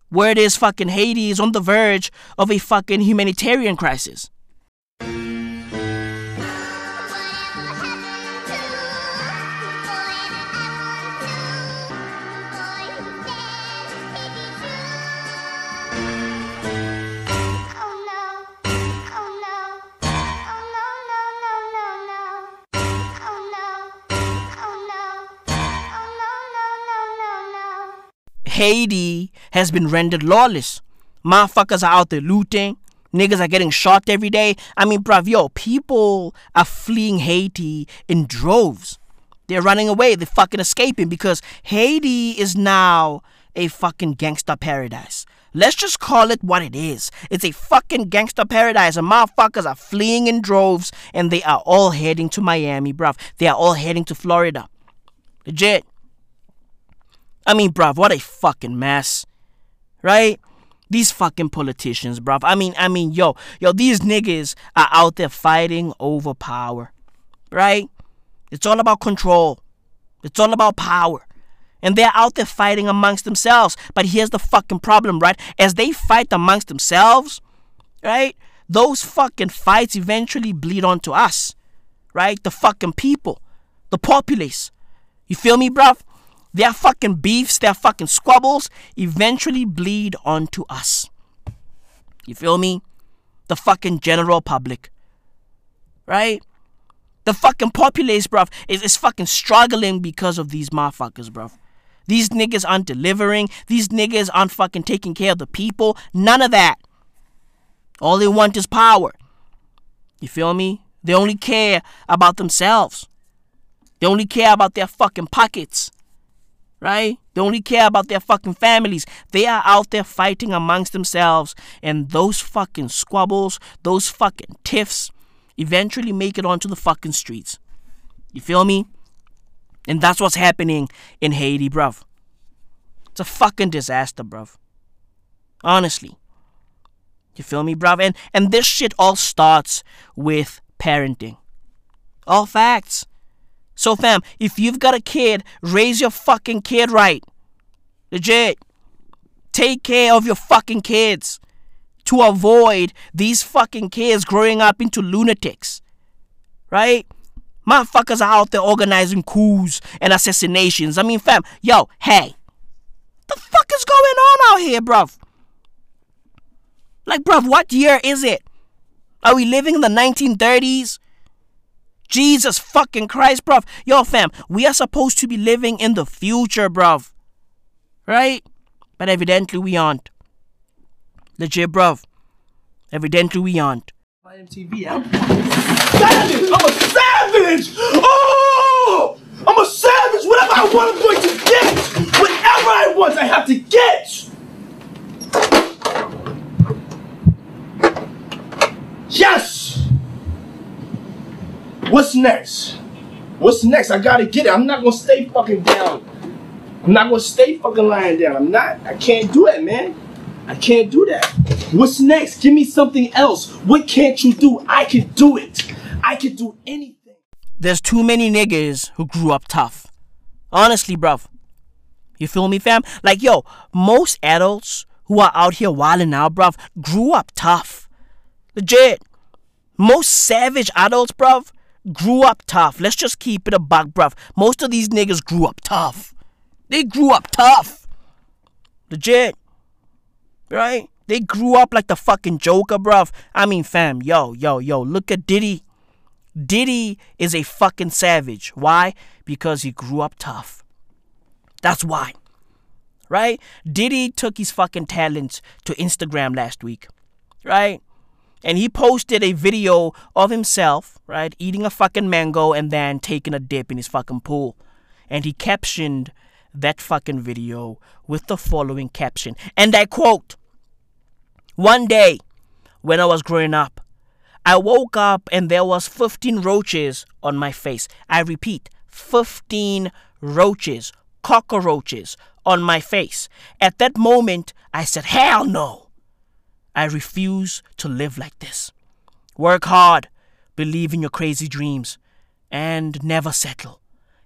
Speaker 3: Where it is fucking Haiti is on the verge of a fucking humanitarian crisis. Haiti has been rendered lawless. Motherfuckers are out there looting, Niggas are getting shot every day. I mean, bruv, yo, people are fleeing Haiti in droves. They're running away. They're fucking escaping because Haiti is now a fucking gangster paradise. Let's just call it what it is. It's a fucking gangster paradise, and motherfuckers are fleeing in droves, and they are all heading to Miami, bruv. They are all heading to Florida. Legit. I mean, bruv, what a fucking mess. Right? These fucking politicians, bruv. I mean, I mean, yo, yo, these niggas are out there fighting over power. Right? It's all about control. It's all about power. And they're out there fighting amongst themselves. But here's the fucking problem, right? As they fight amongst themselves, right? Those fucking fights eventually bleed onto us, right? The fucking people, the populace. You feel me, bruv? Their fucking beefs, their fucking squabbles eventually bleed onto us. You feel me? The fucking general public. Right? The fucking populace, bruv, is, is fucking struggling because of these motherfuckers, bruv. These niggas aren't delivering. These niggas aren't fucking taking care of the people. None of that. All they want is power. You feel me? They only care about themselves. They only care about their fucking pockets. Right? They only care about their fucking families. They are out there fighting amongst themselves. And those fucking squabbles, those fucking tiffs, eventually make it onto the fucking streets. You feel me? And that's what's happening in Haiti, bruv. It's a fucking disaster, bruv. Honestly. You feel me, bruv? And and this shit all starts with parenting. All facts. So fam, if you've got a kid, raise your fucking kid right. Legit. Take care of your fucking kids to avoid these fucking kids growing up into lunatics. Right? Motherfuckers are out there organizing coups and assassinations. I mean, fam, yo, hey, the fuck is going on out here, bruv? Like, bruv, what year is it? Are we living in the 1930s? Jesus fucking Christ, bruv. Yo, fam, we are supposed to be living in the future, bruv. Right? But evidently we aren't. Legit, bruv. Evidently we aren't.
Speaker 20: MTV, I'm savage! I'm a savage! Oh! I'm a savage! Whatever I want, I'm going to get! Whatever I want, I have to get! Yes! What's next? What's next? I gotta get it. I'm not gonna stay fucking down. I'm not gonna stay fucking lying down. I'm not. I can't do it, man. I can't do that. What's next? Give me something else. What can't you do? I can do it. I can do anything.
Speaker 3: There's too many niggas who grew up tough. Honestly, bruv. You feel me, fam? Like, yo, most adults who are out here wilding out, bruv, grew up tough. Legit. Most savage adults, bruv, grew up tough. Let's just keep it a buck, bruv. Most of these niggas grew up tough. They grew up tough. Legit. Right? They grew up like the fucking Joker, bruv. I mean, fam, yo, yo, yo, look at Diddy. Diddy is a fucking savage. Why? Because he grew up tough. That's why. Right? Diddy took his fucking talents to Instagram last week. Right? And he posted a video of himself, right, eating a fucking mango and then taking a dip in his fucking pool. And he captioned that fucking video with the following caption. And I quote One day, when I was growing up, I woke up and there was 15 roaches on my face. I repeat, 15 roaches, cockroaches on my face. At that moment, I said, Hell no! I refuse to live like this. Work hard, believe in your crazy dreams, and never settle.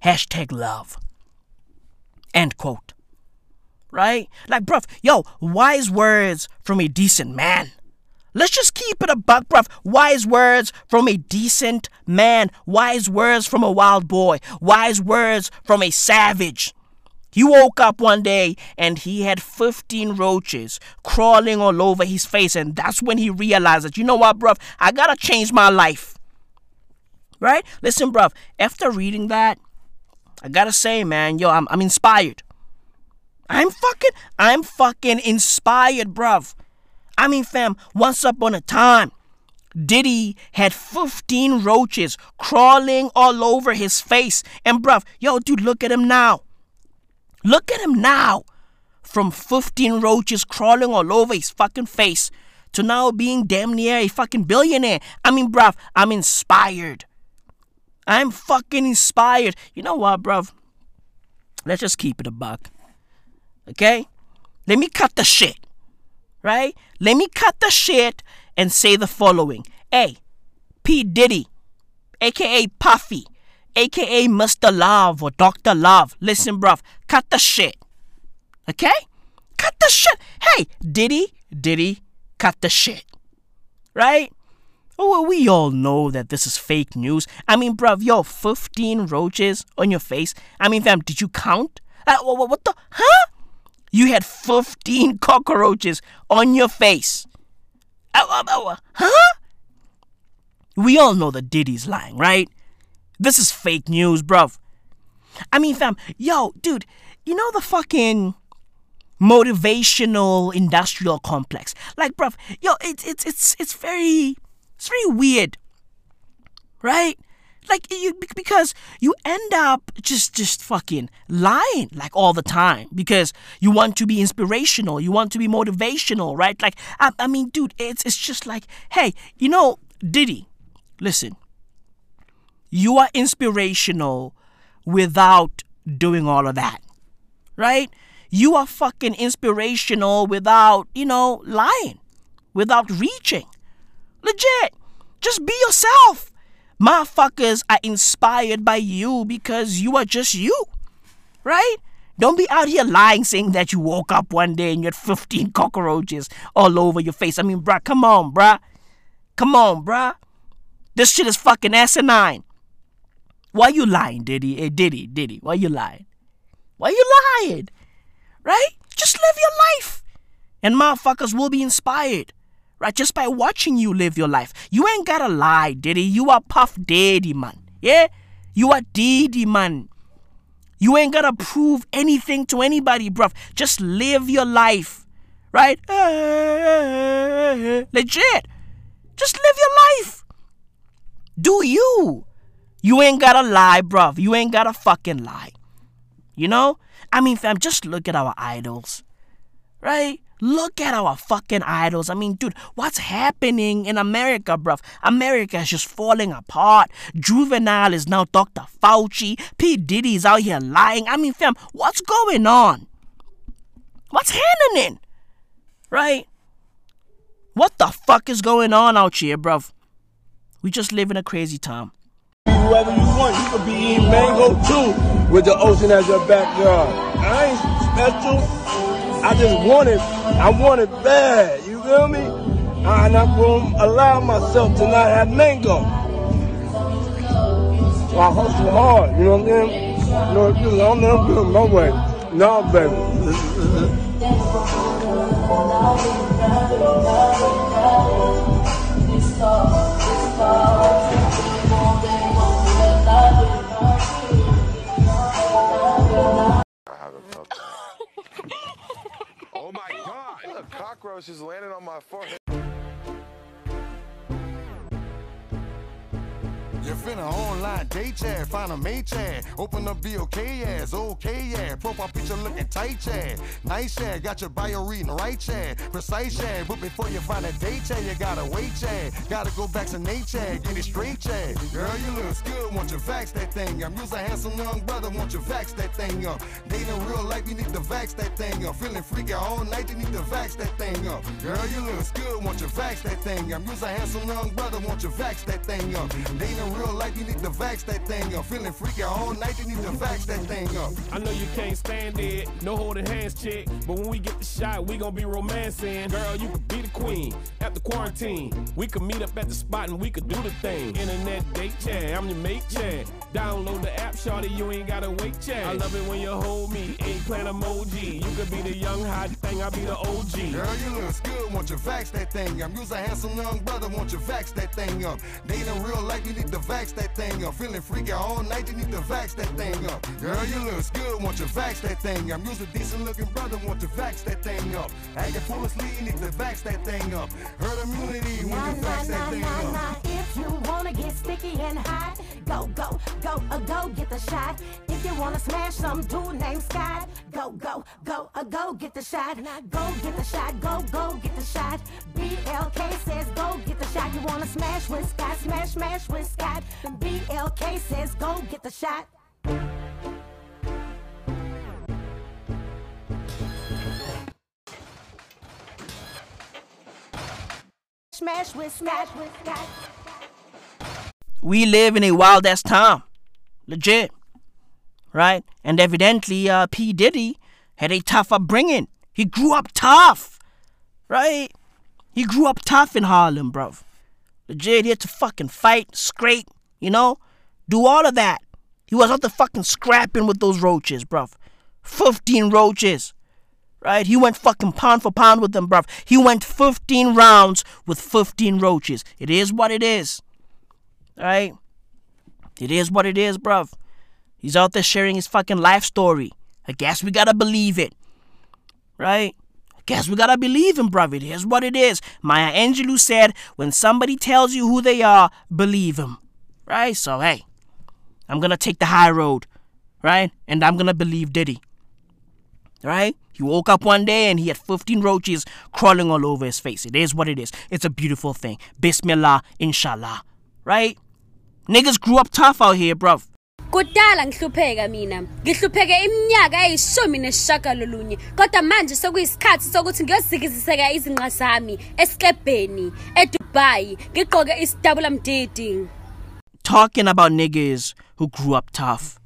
Speaker 3: Hashtag love. End quote. Right? Like, bruv, yo, wise words from a decent man. Let's just keep it a buck, bruv. Wise words from a decent man. Wise words from a wild boy. Wise words from a savage. He woke up one day and he had 15 roaches crawling all over his face, and that's when he realized that, you know what, bruv, I gotta change my life. Right? Listen, bruv, after reading that, I gotta say, man, yo, I'm, I'm inspired. I'm fucking, I'm fucking inspired, bruv. I mean, fam, once upon a time, Diddy had 15 roaches crawling all over his face. And bruv, yo, dude, look at him now. Look at him now. From 15 roaches crawling all over his fucking face to now being damn near a fucking billionaire. I mean, bruv, I'm inspired. I'm fucking inspired. You know what, bruv? Let's just keep it a buck. Okay? Let me cut the shit. Right? Let me cut the shit and say the following. Hey, P. Diddy, aka Puffy, aka Mr. Love or Dr. Love. Listen, bruv, cut the shit. Okay? Cut the shit. Hey, Diddy, Diddy, cut the shit. Right? Oh, well, we all know that this is fake news. I mean, bruv, yo, 15 roaches on your face. I mean, fam, did you count? Uh, what, the? Huh? You had 15 cockroaches on your face. Uh, uh, uh, huh? We all know that Diddy's lying, right? This is fake news, bruv. I mean, fam, yo, dude, you know the fucking motivational industrial complex? Like, bruv, yo, it's it's it's it's very it's very weird, right? Like you because you end up just just fucking lying like all the time because you want to be inspirational, you want to be motivational, right? Like I, I mean, dude, it's it's just like, hey, you know, Diddy, listen, you are inspirational without doing all of that, right? You are fucking inspirational without, you know, lying, without reaching. Legit. Just be yourself. Motherfuckers are inspired by you because you are just you. Right? Don't be out here lying saying that you woke up one day and you had 15 cockroaches all over your face. I mean, bruh, come on, bruh. Come on, bruh. This shit is fucking asinine. Why you lying, Diddy? Hey, Diddy, Diddy, why you lying? Why you lying? Right? Just live your life. And motherfuckers will be inspired right? Just by watching you live your life. You ain't gotta lie, Diddy. You are Puff Daddy, man. Yeah? You are Diddy, man. You ain't gotta prove anything to anybody, bruv. Just live your life, right? Legit. Just live your life. Do you. You ain't gotta lie, bruv. You ain't gotta fucking lie. You know? I mean, fam, just look at our idols, right? Look at our fucking idols. I mean, dude, what's happening in America, bruv? America is just falling apart. Juvenile is now Dr. Fauci. P. Diddy's out here lying. I mean, fam, what's going on? What's happening? Right? What the fuck is going on out here, bruv? We just live in a crazy time.
Speaker 21: Whoever you want, you could be eating mango too with the ocean as your backyard. I ain't special. I just want it. I want it bad. You feel me? I'm not going to allow myself to not have mango. So I hustle hard. You know what I'm saying? You know, you know, I'm doing my way. No,
Speaker 22: oh Look, cockroaches landing on my forehead.
Speaker 23: You finna online date chat, find a mate chat, open up be okay ass, okay yeah, profile picture looking tight chat, nice chat, got your bio reading right chat, precise chat, but before you find a date chat, you gotta wait chat, gotta go back vaccinate chat, get it straight chat, girl you look good, want you vax that thing up, you's a handsome young brother, want you vax that thing up, dating real life, you need to vax that thing up, feeling freaky all night, you need to vax that thing up, girl you look good, want you vax that thing up, you's a handsome young brother, want you vax that thing up, dating real life, you need to vax that thing up. Feeling freaky all night, you need to vax that thing up.
Speaker 1: I know you can't stand it, no holding hands, chick. But when we get the shot, we gon' be romancing. Girl, you could be the queen after quarantine. We could meet up at the spot and we could do the thing. Internet date chat, I'm your mate chat. Download the app, shorty, you ain't gotta wait chat. I love it when you hold me, eggplant emoji. You could be the young hot thing, I'll be the OG.
Speaker 23: Girl, you look good, want you vax that thing up. You's a handsome young brother, want you vax that thing up. Dating real life, you need to vax that thing up. Feeling freaky all night, you need to vax that thing up. Girl, you looks good, want you vax that thing up. You's a decent looking brother, want to vax that thing up. Acting of sleep, need to vax that thing up. Herd immunity when you vax that thing up.
Speaker 24: If you wanna get sticky and hot, go, go, go, uh, go get the shot. If you wanna smash some dude named Scott, go, go, go, uh, go get the shot. Go get the shot, go, go get the shot. BLK says go get the shot. You wanna smash with Scott, smash, smash with Scott. Then BLK says go get the shot. Smash with Scott, with Scott.
Speaker 3: We live in a wild ass time. Legit. Right? And evidently, uh, P. Diddy had a tough upbringing. He grew up tough. Right? He grew up tough in Harlem, bruv. Legit, he had to fucking fight, scrape, you know? Do all of that. He was out there fucking scrapping with those roaches, bruv. 15 roaches. Right? He went fucking pound for pound with them, bruv. He went 15 rounds with 15 roaches. It is what it is. Right? It is what it is, bruv. He's out there sharing his fucking life story. I guess we gotta believe it. Right? I guess we gotta believe him, bruv. It is what it is. Maya Angelou said, when somebody tells you who they are, believe him. Right? So, hey, I'm gonna take the high road. Right? And I'm gonna believe Diddy. Right? He woke up one day and he had 15 roaches crawling all over his face. It is what it is. It's a beautiful thing. Bismillah, inshallah. Right? Niggas grew up tough out here, bruv.
Speaker 25: kudala ngihlupheka mina ngihlupheke iminyaka eyishumi nesishagalolunye kodwa manje sekuyisikhathi sokuthi ngiyozikiziseka izinqa zami ngigqoke
Speaker 3: talking about niggas who grew up tough.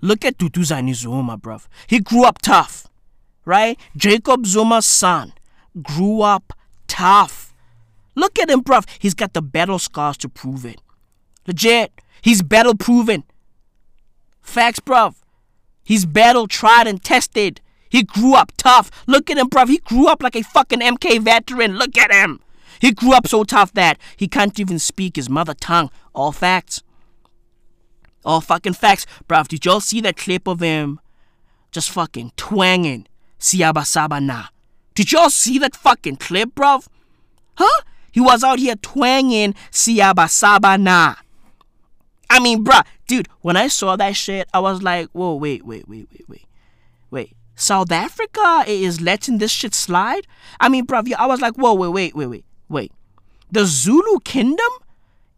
Speaker 3: Look at Duduzane Zuma, bruv. He grew up tough, right? Jacob Zuma's son grew up tough. Look at him, bruv. He's got the battle scars to prove it. Legit. He's battle proven. Facts, bruv. He's battle tried and tested. He grew up tough. Look at him, bruv. He grew up like a fucking MK veteran. Look at him. He grew up so tough that he can't even speak his mother tongue. All facts. All fucking facts. Bruv, did y'all see that clip of him just fucking twanging Siaba Saba Na? Did y'all see that fucking clip, bruv? Huh? He was out here twanging Siaba Saba Na. I mean, bruh, dude, when I saw that shit, I was like, whoa, wait, wait, wait, wait, wait. Wait, South Africa is letting this shit slide? I mean, bruv, I was like, whoa, wait, wait, wait, wait, wait. The Zulu Kingdom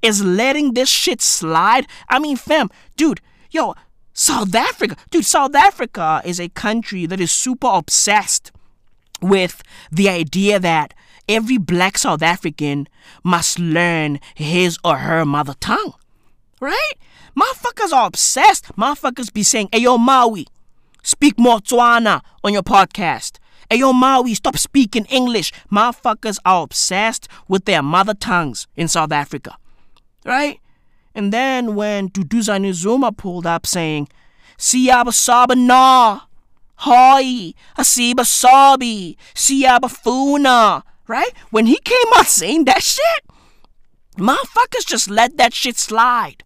Speaker 3: is letting this shit slide? I mean, fam, dude, yo, South Africa, dude, South Africa is a country that is super obsessed with the idea that every black South African must learn his or her mother tongue. Right? Motherfuckers are obsessed. Motherfuckers be saying, hey, yo, Maui, speak more Tswana on your podcast. Hey, yo, Maui, stop speaking English. Motherfuckers are obsessed with their mother tongues in South Africa. Right? And then when Duduzane Zuma pulled up saying, Siyaba Saba Na, Hoi, Asiba Sabi, Siyaba Funa, right? When he came out saying that shit, motherfuckers just let that shit slide.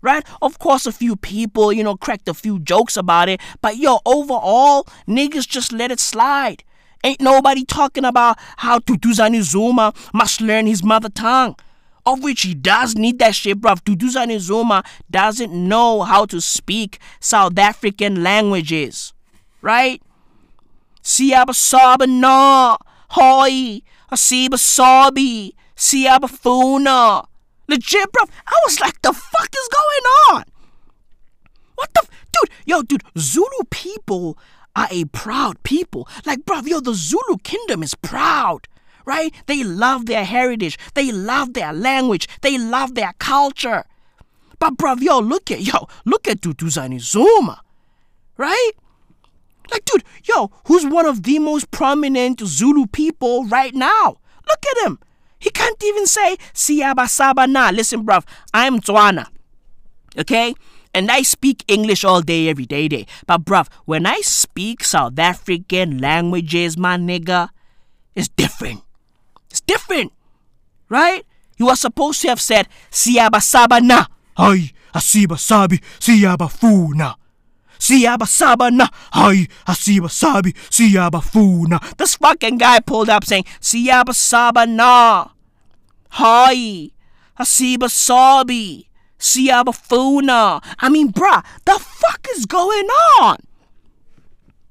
Speaker 3: Right? Of course, a few people, you know, cracked a few jokes about it, but yo, overall, niggas just let it slide. Ain't nobody talking about how Duduzane Zuma must learn his mother tongue. Of which he does need that shit, bruv. Duduzane Zuma doesn't know how to speak South African languages. Right? Siaba Saba Na, Hoi, Asiba Sabi, Siaba Funa. Legit, bruv. I was like, the fuck is going on? What the? F- dude, yo, dude, Zulu people are a proud people. Like, bruv, yo, the Zulu kingdom is proud, right? They love their heritage. They love their language. They love their culture. But, bruv, yo, look at, yo, look at Duduzane Zuma, right? Like, dude, yo, who's one of the most prominent Zulu people right now? Look at him. He can't even say Siaba Saba Na. Listen, bruv, I'm Tswana. Okay? And I speak English all day, every day, day. But bruv, when I speak South African languages, my nigga, it's different. It's different. Right? You are supposed to have said Siaba Saba Na. Hayi, asibasabi, siyabafuna. Siyabasaba na. Hayi, asibasabi, siyabafuna. This fucking guy pulled up saying, Siyabasaba na. Hayi, asibasabi, siyabafuna. I mean, bruh, the fuck is going on?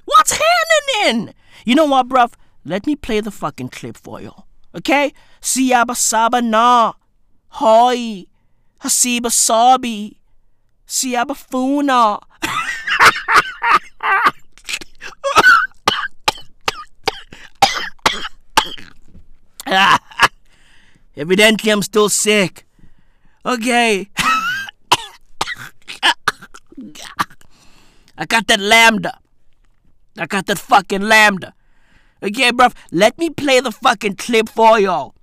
Speaker 3: What's happening? You know what, bruv? Let me play the fucking clip for you. Okay? Siyaba saba na. Hoy. Hasiba sabi. Siyaba funa. Evidently, I'm still sick. Okay. I got that lambda. I got that fucking lambda. Okay, bruv, let me play the fucking clip for y'all.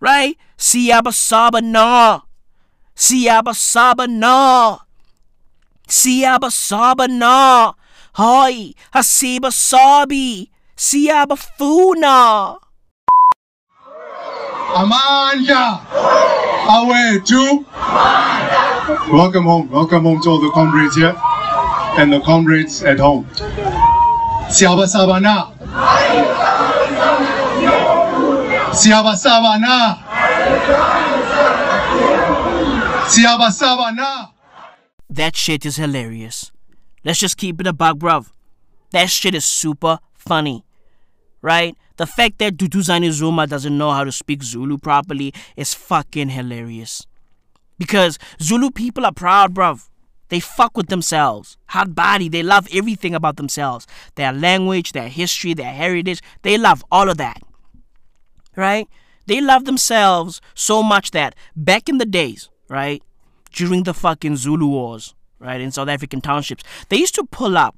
Speaker 3: Right? Siyaba saba na. Siyaba saba na. Siyaba saba na. Hoy, hasiba sabi. Siyaba funa.
Speaker 21: Amanda! Away too! Welcome home. Welcome home to all the comrades here and the comrades at home. Siaba Sabana! Siaba Sabana! Siaba Sabana!
Speaker 3: That shit is hilarious. Let's just keep it a bug, bruv. That shit is super funny. Right? The fact that Duduzane Zuma doesn't know how to speak Zulu properly is fucking hilarious. Because Zulu people are proud, bruv. They fuck with themselves. Hard body. They love everything about themselves. Their language, their history, their heritage. They love all of that. Right? They love themselves so much that back in the days, right? During the fucking Zulu wars, right? In South African townships, they used to pull up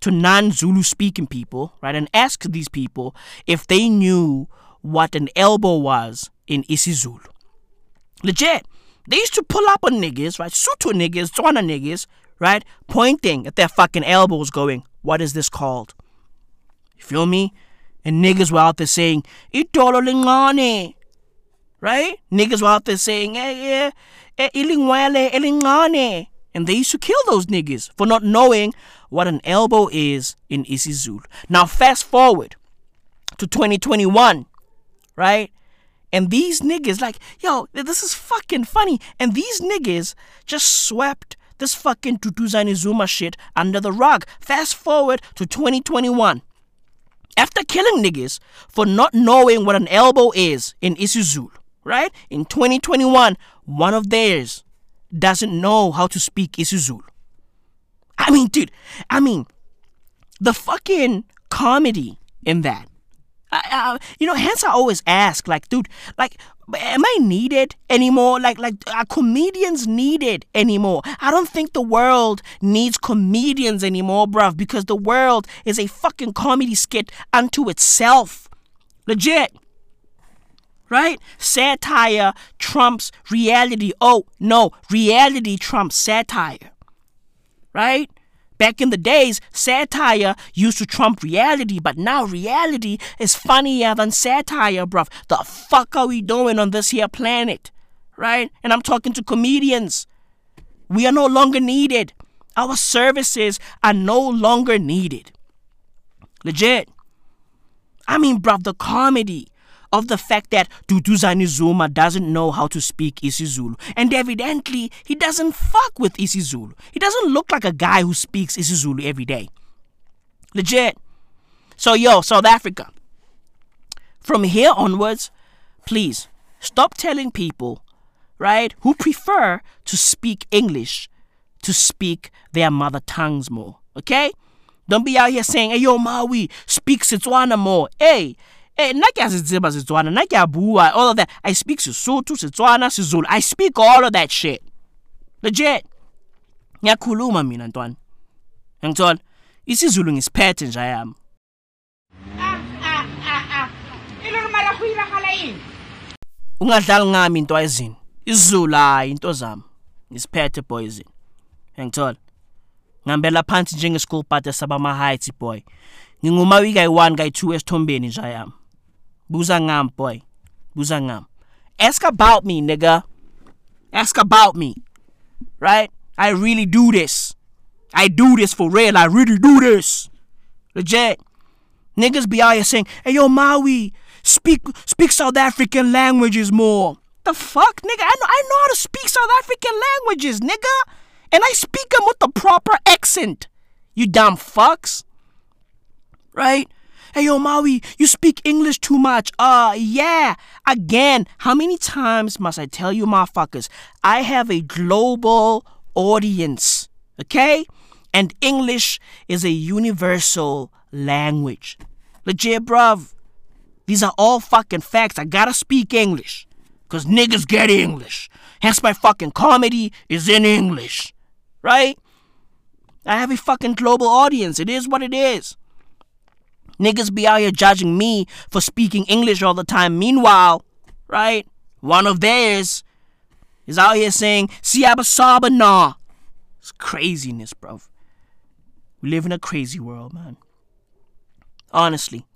Speaker 3: to non Zulu speaking people, right? And ask these people if they knew what an elbow was in isiZulu. Legit. They used to pull up on niggas, right? Sutu niggas, Tswana niggas, right? Pointing at their fucking elbows, going, What is this called? You feel me? And niggas were out there saying, Itolo lingane. Right? Niggas were out there saying, eh, eh, ilingwele, ilingane. And they used to kill those niggas for not knowing what an elbow is in isiZulu. Now, fast forward to 2021, right? And these niggas, like, yo, this is fucking funny. And these niggas just swept this fucking Duduzane Zuma shit under the rug. Fast forward to 2021. After killing niggas for not knowing what an elbow is in isiZulu, right? In 2021, one of theirs doesn't know how to speak isiZulu. I mean, dude, I mean, the fucking comedy in that I, I, you know, hence I always ask, like, dude, like, am I needed anymore? Like, like, are comedians needed anymore? I don't think the world needs comedians anymore, bruv, because the world is a fucking comedy skit unto itself. Legit. Right? Satire trumps reality. Oh, no, reality trumps satire. Right? Back in the days, satire used to trump reality, but now reality is funnier than satire, bruv. The fuck are we doing on this here planet? Right? And I'm talking to comedians. We are no longer needed. Our services are no longer needed. Legit. I mean, bruv, the comedy of the fact that Duduzane Zuma doesn't know how to speak isiZulu. And evidently, he doesn't fuck with isiZulu. He doesn't look like a guy who speaks isiZulu every day. Legit. So, yo, South Africa. From here onwards, please stop telling people, right, who prefer to speak English to speak their mother tongues more. Okay? Don't be out here saying, hey, yo, Maui, speak Setswana more. Hey, Eh, nna ke a se tseba Setswana, nna ke a bua, all of that. I speak Sesotho, Setswana, Sizulu. I speak all of that shit. Legit. Ngiyakhuluma mina ntwana. Ngithola isiZulu ngisiphethe nje ayami. Ungadlali ngami into ayizini. isiZulu hayi into zami. Ngisiphethe boys. Ngithola. Ngihambela phansi njenge school party sabama heights boy. Ngingumawiki ayi1 kayi2 esithombeni nje ayami. Buza ngam boy. Buzangam. Ask about me, nigga. Ask about me. Right? I really do this. I do this for real. I really do this. Legit. Niggas be out here saying, hey yo, Maui, speak speak South African languages more. The fuck, nigga? I know I know how to speak South African languages, nigga. And I speak them with the proper accent. You dumb fucks. Right? Hey yo, Maui, you speak English too much. Uh yeah. Again, how many times must I tell you motherfuckers? I have a global audience. Okay? And English is a universal language. Legit, bruv. These are all fucking facts. I gotta speak English. Cause niggas get English. Hence my fucking comedy is in English. Right? I have a fucking global audience. It is what it is. Niggas be out here judging me for speaking English all the time. Meanwhile, right, one of theirs is out here saying, Siaba Saba nah. It's craziness, bro. We live in a crazy world, man. Honestly.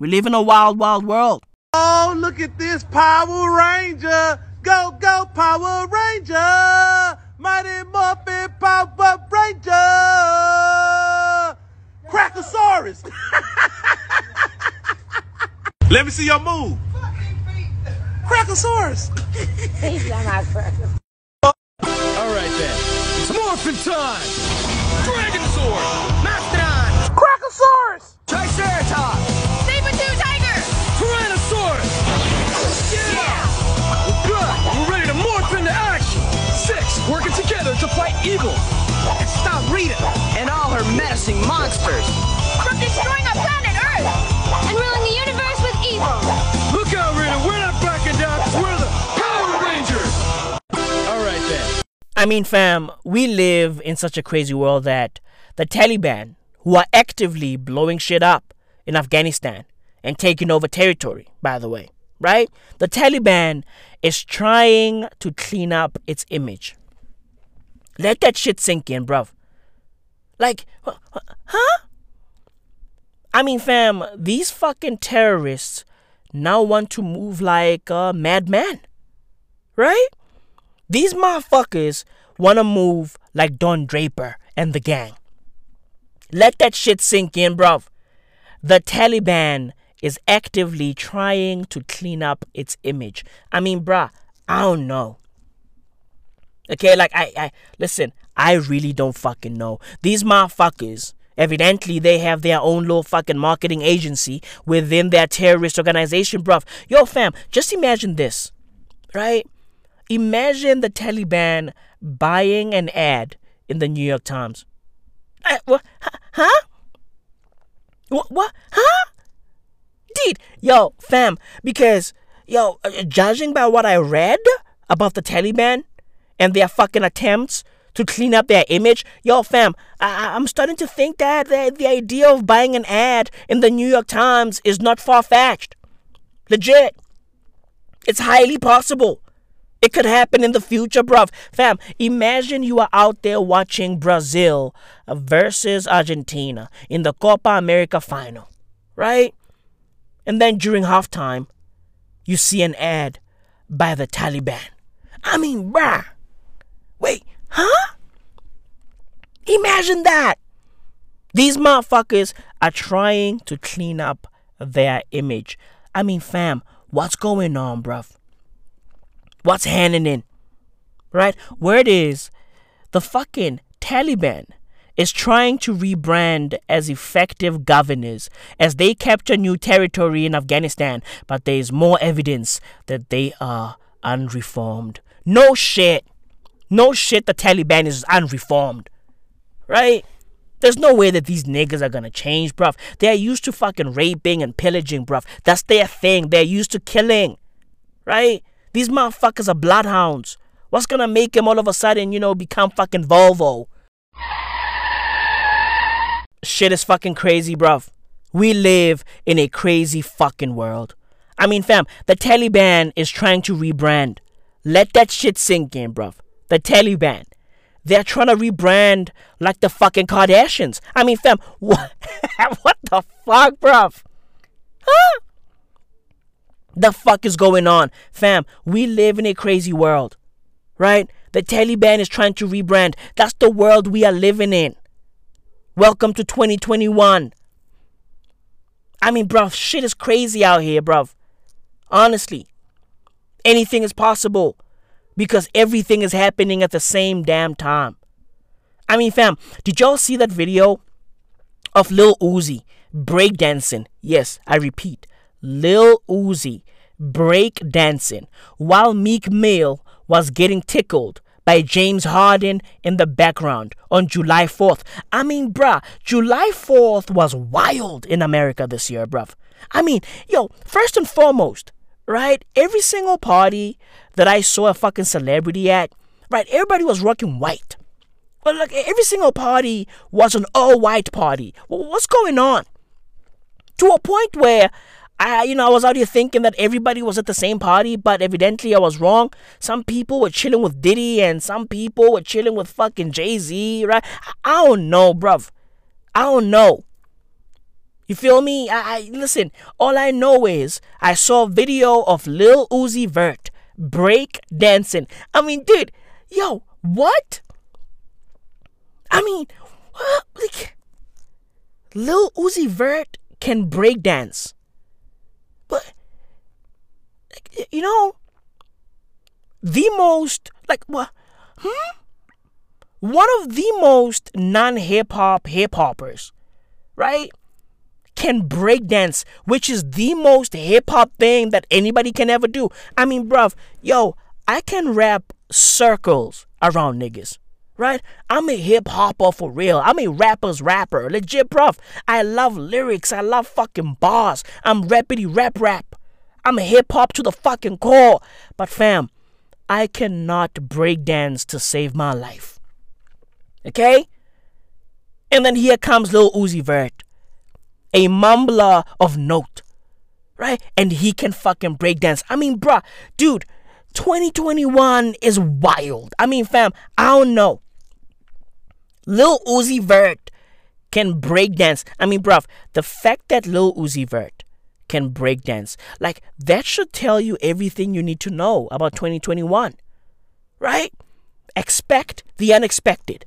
Speaker 3: We live in a wild, wild world.
Speaker 9: Oh, look at this Power Ranger. Go, go, Power Ranger. Mighty Muffin Power Ranger. Crackosaurus. Let me see your move. Crackosaurus.
Speaker 19: All right then. It's morphin' time. Dragon Mastodon.
Speaker 9: Crackosaurus.
Speaker 19: Triceratops. Saber-tooth tiger. Tyrannosaurus. Yeah. We're good. We're ready to morph into action. Six working together to fight evil. And stop Rita and all her menacing monsters.
Speaker 15: From destroying our planet Earth and ruling the universe with evil.
Speaker 19: Look out, Rita. We're not backing down. 'cause We're the Power Rangers. All right then.
Speaker 3: I mean, fam, we live in such a crazy world that the Taliban, who are actively blowing shit up in Afghanistan and taking over territory, by the way, right? The Taliban is trying to clean up its image. Let that shit sink in, bruv. Like, hu- hu- huh? I mean, fam, these fucking terrorists now want to move like a madman, right? These motherfuckers want to move like Don Draper and the gang. Let that shit sink in, bruv. The Taliban is actively trying to clean up its image. I mean, bruh, I don't know. Okay, like I, I listen, I really don't fucking know. These motherfuckers, evidently they have their own little fucking marketing agency within their terrorist organization, bruv. Yo, fam, just imagine this, right? Imagine the Taliban buying an ad in the New York Times. Uh, what? Huh? What? What? Huh? Dude, yo, fam, because, yo, uh, judging by what I read about the Taliban and their fucking attempts to clean up their image, yo, fam, I- I'm starting to think that the, the idea of buying an ad in the New York Times is not far fetched. Legit. It's highly possible. It could happen in the future, bruv. Fam, imagine you are out there watching Brazil versus Argentina in the Copa America final, right? And then during halftime, you see an ad by the Taliban. I mean, bruh. Wait, huh? Imagine that. These motherfuckers are trying to clean up their image. I mean, fam, what's going on, bruv? What's handing in? Right? Word is the fucking Taliban is trying to rebrand as effective governors as they capture new territory in Afghanistan, but there is more evidence that they are unreformed. No shit. No shit, the Taliban is unreformed. Right? There's no way that these niggas are gonna change, bruv. They're used to fucking raping and pillaging, bruv. That's their thing. They're used to killing. Right? These motherfuckers are bloodhounds. What's gonna make them all of a sudden, you know, become fucking Volvo? Shit is fucking crazy, bruv. We live in a crazy fucking world. I mean, fam, the Taliban is trying to rebrand. Let that shit sink in, bruv. The Taliban. They're trying to rebrand like the fucking Kardashians. I mean, fam, what, what the fuck, bruv? Huh? The fuck is going on? Fam, we live in a crazy world, right? The Taliban is trying to rebrand. That's the world we are living in. Welcome to 2021. I mean, bruv, shit is crazy out here, bruv. Honestly. Anything is possible because everything is happening at the same damn time. I mean, fam, did y'all see that video of Lil Uzi breakdancing? Yes, I repeat, Lil Uzi breakdancing while Meek Mill was getting tickled by James Harden in the background on July 4th. I mean, bruh, July 4th was wild in America this year, bruv. I mean, yo, first and foremost, right? Every single party that I saw a fucking celebrity at, right? Everybody was rocking white. Well, like every single party was an all-white party. What's going on? To a point where I, you know, I was out here thinking that everybody was at the same party, but evidently I was wrong. Some people were chilling with Diddy, and some people were chilling with fucking Jay Z, right? I don't know, bruv. I don't know. You feel me? I, I listen. All I know is I saw a video of Lil Uzi Vert break dancing. I mean, dude, yo, what? I mean, what? like Lil Uzi Vert can break dance, but like, you know, the most like what? Hmm? One of the most non-hip hop hip hoppers, right? Can breakdance, which is the most hip hop thing that anybody can ever do. I mean, bruv, yo, I can rap circles around niggas. Right? I'm a hip hopper for real. I'm a rapper's rapper. Legit, bruv. I love lyrics. I love fucking bars. I'm rappity rap rap. I'm hip hop to the fucking core. But fam, I cannot breakdance to save my life. Okay? And then here comes Lil Uzi Vert a mumbler of note, right? And he can fucking break dance. I mean, bruh, dude, 2021 is wild. I mean, fam, I don't know. Lil Uzi Vert can break dance. I mean, bruv, the fact that Lil Uzi Vert can break dance, like, that should tell you everything you need to know about 2021, right? Expect the unexpected,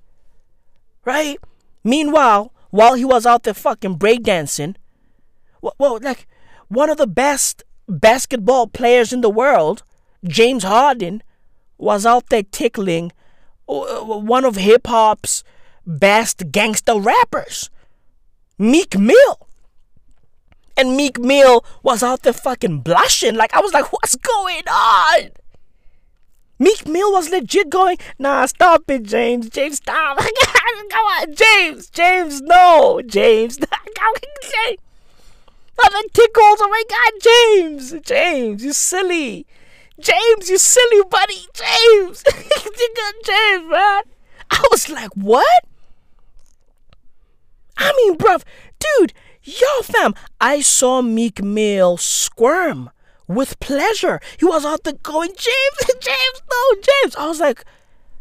Speaker 3: right? Meanwhile, while he was out there fucking breakdancing. Well, like one of the best basketball players in the world, James Harden, was out there tickling uh, one of hip hop's best gangster rappers, Meek Mill. And Meek Mill was out there fucking blushing. Like, I was like, what's going on? Meek Mill was legit going, nah, stop it, James. James, stop. Come on, James. James, no. James. James. Oh, Nothing tickles. Oh my god, James. James, you silly. James, you silly buddy. James. James, man. I was like, what? I mean, bruv, dude, yo, fam, I saw Meek Mill squirm with pleasure. He was out there going, James, James, no, James. I was like,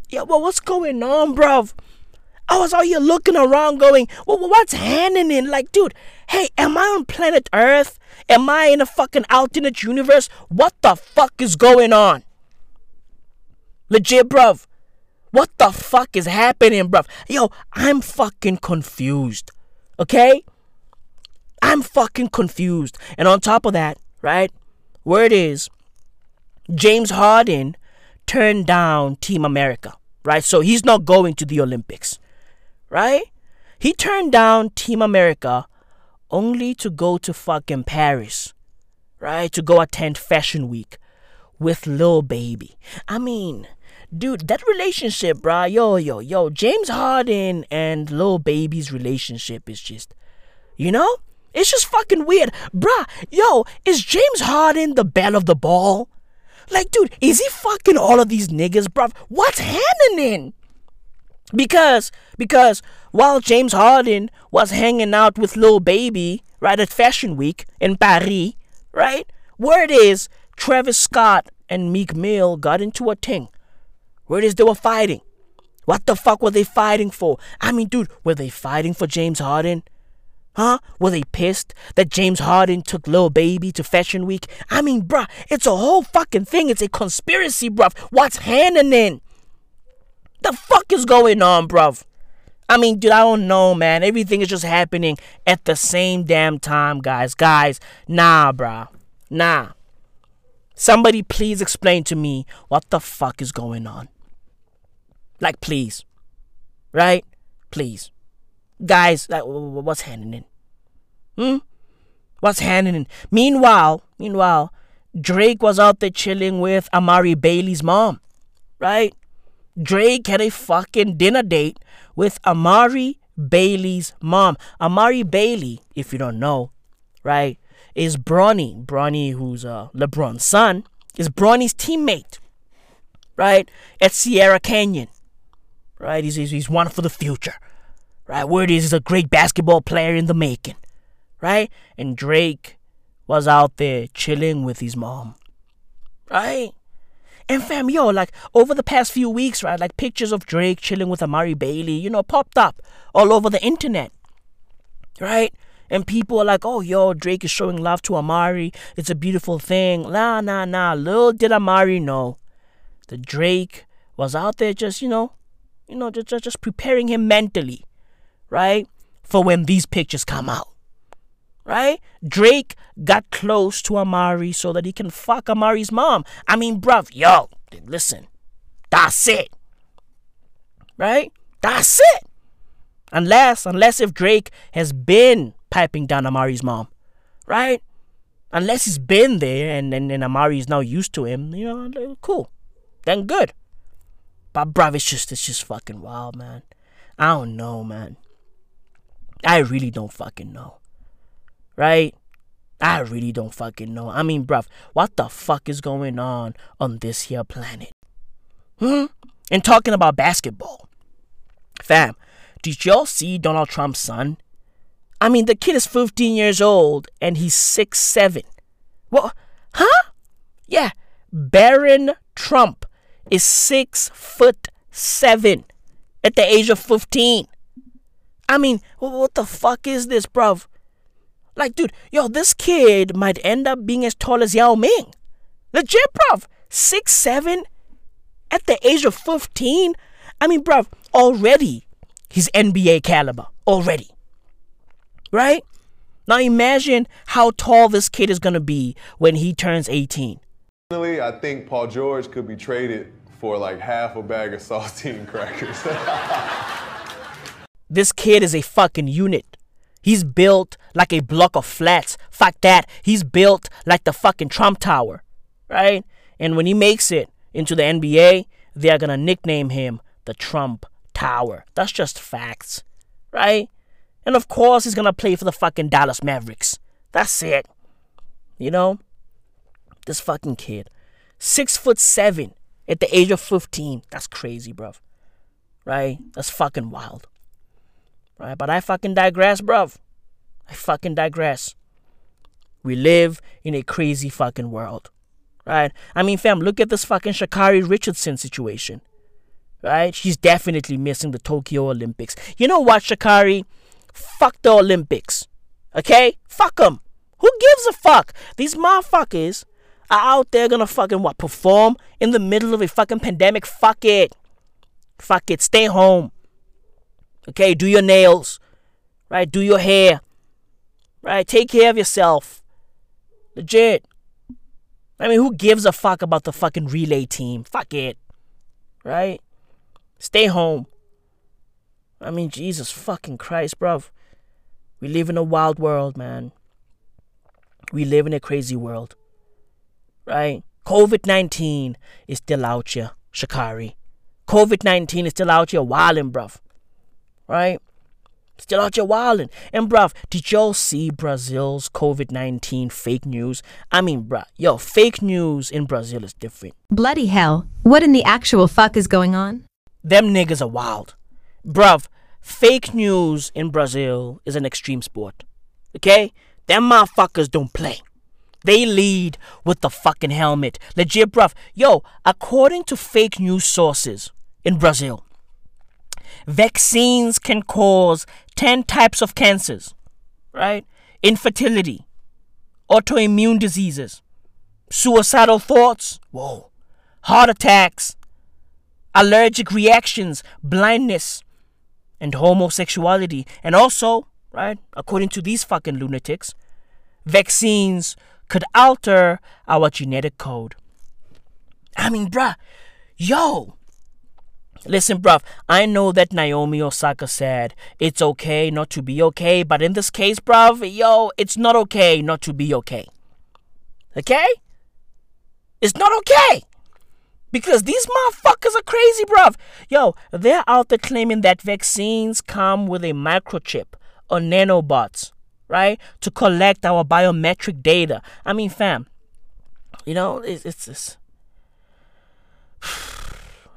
Speaker 3: yeah, well, what's going on, bruv? I was out here looking around going, well, what's happening? Like, dude, hey, am I on planet Earth? Am I in a fucking alternate universe? What the fuck is going on? Legit, bruv. What the fuck is happening, bruv? Yo, I'm fucking confused. Okay? I'm fucking confused. And on top of that, right? Word is, James Harden turned down Team America, right? So he's not going to the Olympics, right? He turned down Team America only to go to fucking Paris, right? To go attend Fashion Week with Lil Baby. I mean, dude, that relationship, bruh, yo, yo, yo, James Harden and Lil Baby's relationship is just, you know? It's just fucking weird. Bruh, yo, is James Harden the belle of the ball? Like, dude, is he fucking all of these niggas, bruv? What's happening? Because, because while James Harden was hanging out with Lil Baby, right, at Fashion Week in Paris, right? Word is Travis Scott and Meek Mill got into a thing. Word is they were fighting. What the fuck were they fighting for? I mean, dude, were they fighting for James Harden? Huh? Were they pissed that James Harden took Lil Baby to Fashion Week? I mean, bruh, it's a whole fucking thing. It's a conspiracy, bruv. What's happening? The fuck is going on, bruv? I mean, dude, I don't know, man. Everything is just happening at the same damn time, guys. Guys, nah, bruh. Nah. Somebody please explain to me what the fuck is going on. Like, please. Right? Please. Guys, like, what's happening? Hmm? What's happening? Meanwhile, meanwhile, Drake was out there chilling with Amari Bailey's mom. Right? Drake had a fucking dinner date with Amari Bailey's mom. Amari Bailey, if you don't know, right, is Bronny. Bronny, who's uh, LeBron's son, is Bronny's teammate, right, at Sierra Canyon. Right, he's, he's, he's one for the future. Right, word is a great basketball player in the making. Right, and Drake was out there chilling with his mom. Right? And fam, yo, like over the past few weeks, right, like pictures of Drake chilling with Amari Bailey, you know, popped up all over the internet. Right? And people are like, oh, yo, Drake is showing love to Amari. It's a beautiful thing. Nah, nah, nah. Little did Amari know that Drake was out there just, you know, you know, just, just preparing him mentally, right? For when these pictures come out right? Drake got close to Amari so that he can fuck Amari's mom. I mean, bruv, yo, listen, that's it, right? That's it. Unless, unless if Drake has been piping down Amari's mom, right? Unless he's been there and, and, and Amari is now used to him, you know, cool. Then good. But bruv, it's just it's just fucking wild, man. I don't know, man. I really don't fucking know right? I really don't fucking know. I mean, bruv, what the fuck is going on on this here planet? Hmm? And talking about basketball. Fam, did y'all see Donald Trump's son? I mean, the kid is 15 years old and he's six seven. What? Huh? Yeah, Barron Trump is six foot seven at the age of 15. I mean, what the fuck is this, bruv? Like, dude, yo, this kid might end up being as tall as Yao Ming. Legit, bruv. Six seven at the age of 15. I mean, bruv, already he's NBA caliber. Already. Right? Now imagine how tall this kid is to be when he turns 18.
Speaker 26: Personally, I think Paul George could be traded for like half a bag of saltine crackers.
Speaker 3: this kid is a fucking unit. He's built like a block of flats. Fuck that. He's built like the fucking Trump Tower. Right? And when he makes it into the NBA, they are gonna nickname him the Trump Tower. That's just facts. Right? And of course he's gonna play for the fucking Dallas Mavericks. That's it. You know? This fucking kid. Six foot seven at the age of 15. That's crazy, bruv. Right? That's fucking wild. Right? But I fucking digress, bruv. I fucking digress. We live in a crazy fucking world. Right? I mean, fam, look at this fucking Sha'Carri Richardson situation. Right? She's definitely missing the Tokyo Olympics. You know what, Sha'Carri? Fuck the Olympics. Okay? Fuck them. Who gives a fuck? These motherfuckers are out there gonna fucking what? Perform in the middle of a fucking pandemic? Fuck it. Fuck it. Stay home. Okay, do your nails, right? Do your hair, right? Take care of yourself. Legit. I mean, who gives a fuck about the fucking relay team? Fuck it, right? Stay home. I mean, Jesus fucking Christ, bruv. We live in a wild world, man. We live in a crazy world, right? COVID 19 is still out here, Sha'Carri. COVID 19 is still out here wildin', bruv right? Still out here wilding. And bruv, did y'all see Brazil's COVID 19 fake news? I mean, bruh, yo, fake news in Brazil is different.
Speaker 27: Bloody hell. What in the actual fuck is going on?
Speaker 3: Them niggas are wild. Bruv, fake news in Brazil is an extreme sport. Okay? Them motherfuckers don't play. They lead with the fucking helmet. Legit, bruv. Yo, according to fake news sources in Brazil, vaccines can cause 10 types of cancers, right? Infertility, autoimmune diseases, suicidal thoughts, whoa, heart attacks, allergic reactions, blindness, and homosexuality. And also, right, according to these fucking lunatics, vaccines could alter our genetic code. I mean, bruh, yo. Listen, bruv, I know that Naomi Osaka said it's okay not to be okay, but in this case, bruv, yo, it's not okay not to be okay. Okay? It's not okay. Because these motherfuckers are crazy, bruv. Yo, they're out there claiming that vaccines come with a microchip or nanobots, right? To collect our biometric data. I mean, fam, you know, it's, it's, it's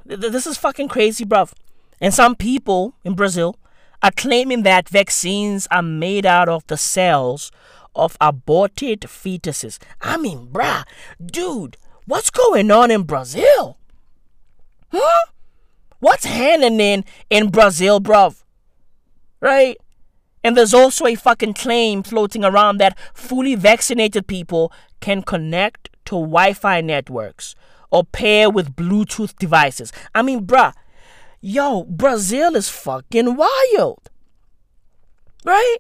Speaker 3: this is fucking crazy, bruv. And some people in Brazil are claiming that vaccines are made out of the cells of aborted fetuses. I mean, bruh, dude, what's going on in Brazil? Huh? What's happening in Brazil, bruv? Right? And there's also a fucking claim floating around that fully vaccinated people can connect to Wi Fi networks or pair with Bluetooth devices. I mean, bruh, yo, Brazil is fucking wild. Right?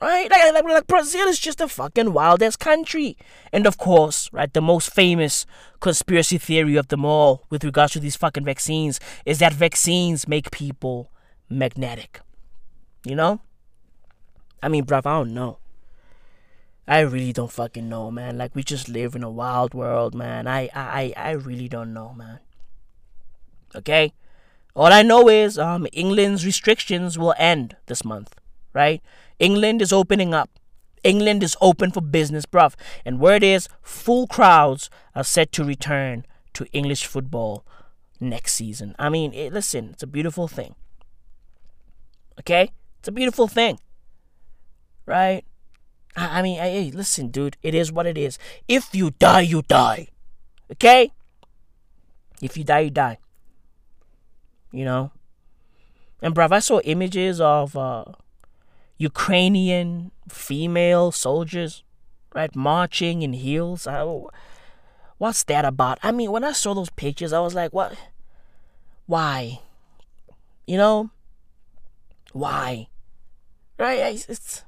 Speaker 3: Right? Like, like, like Brazil is just a fucking wild ass country. And of course, right, the most famous conspiracy theory of them all with regards to these fucking vaccines is that vaccines make people magnetic. You know? I mean, bruv, I don't know. I really don't fucking know, man. Like we just live in a wild world, man. I I I really don't know, man. Okay? All I know is um England's restrictions will end this month, right? England is opening up. England is open for business, bruv. And word is full crowds are set to return to English football next season. I mean, it, listen, it's a beautiful thing. Okay? It's a beautiful thing. Right? I, I mean, hey, listen, dude, it is what it is. If you die, you die. Okay? If you die, you die. You know? And bruv, I saw images of uh, Ukrainian female soldiers, right, marching in heels. I, what's that about? I mean, when I saw those pictures, I was like, what? Why? You know? Why? Right? It's, it's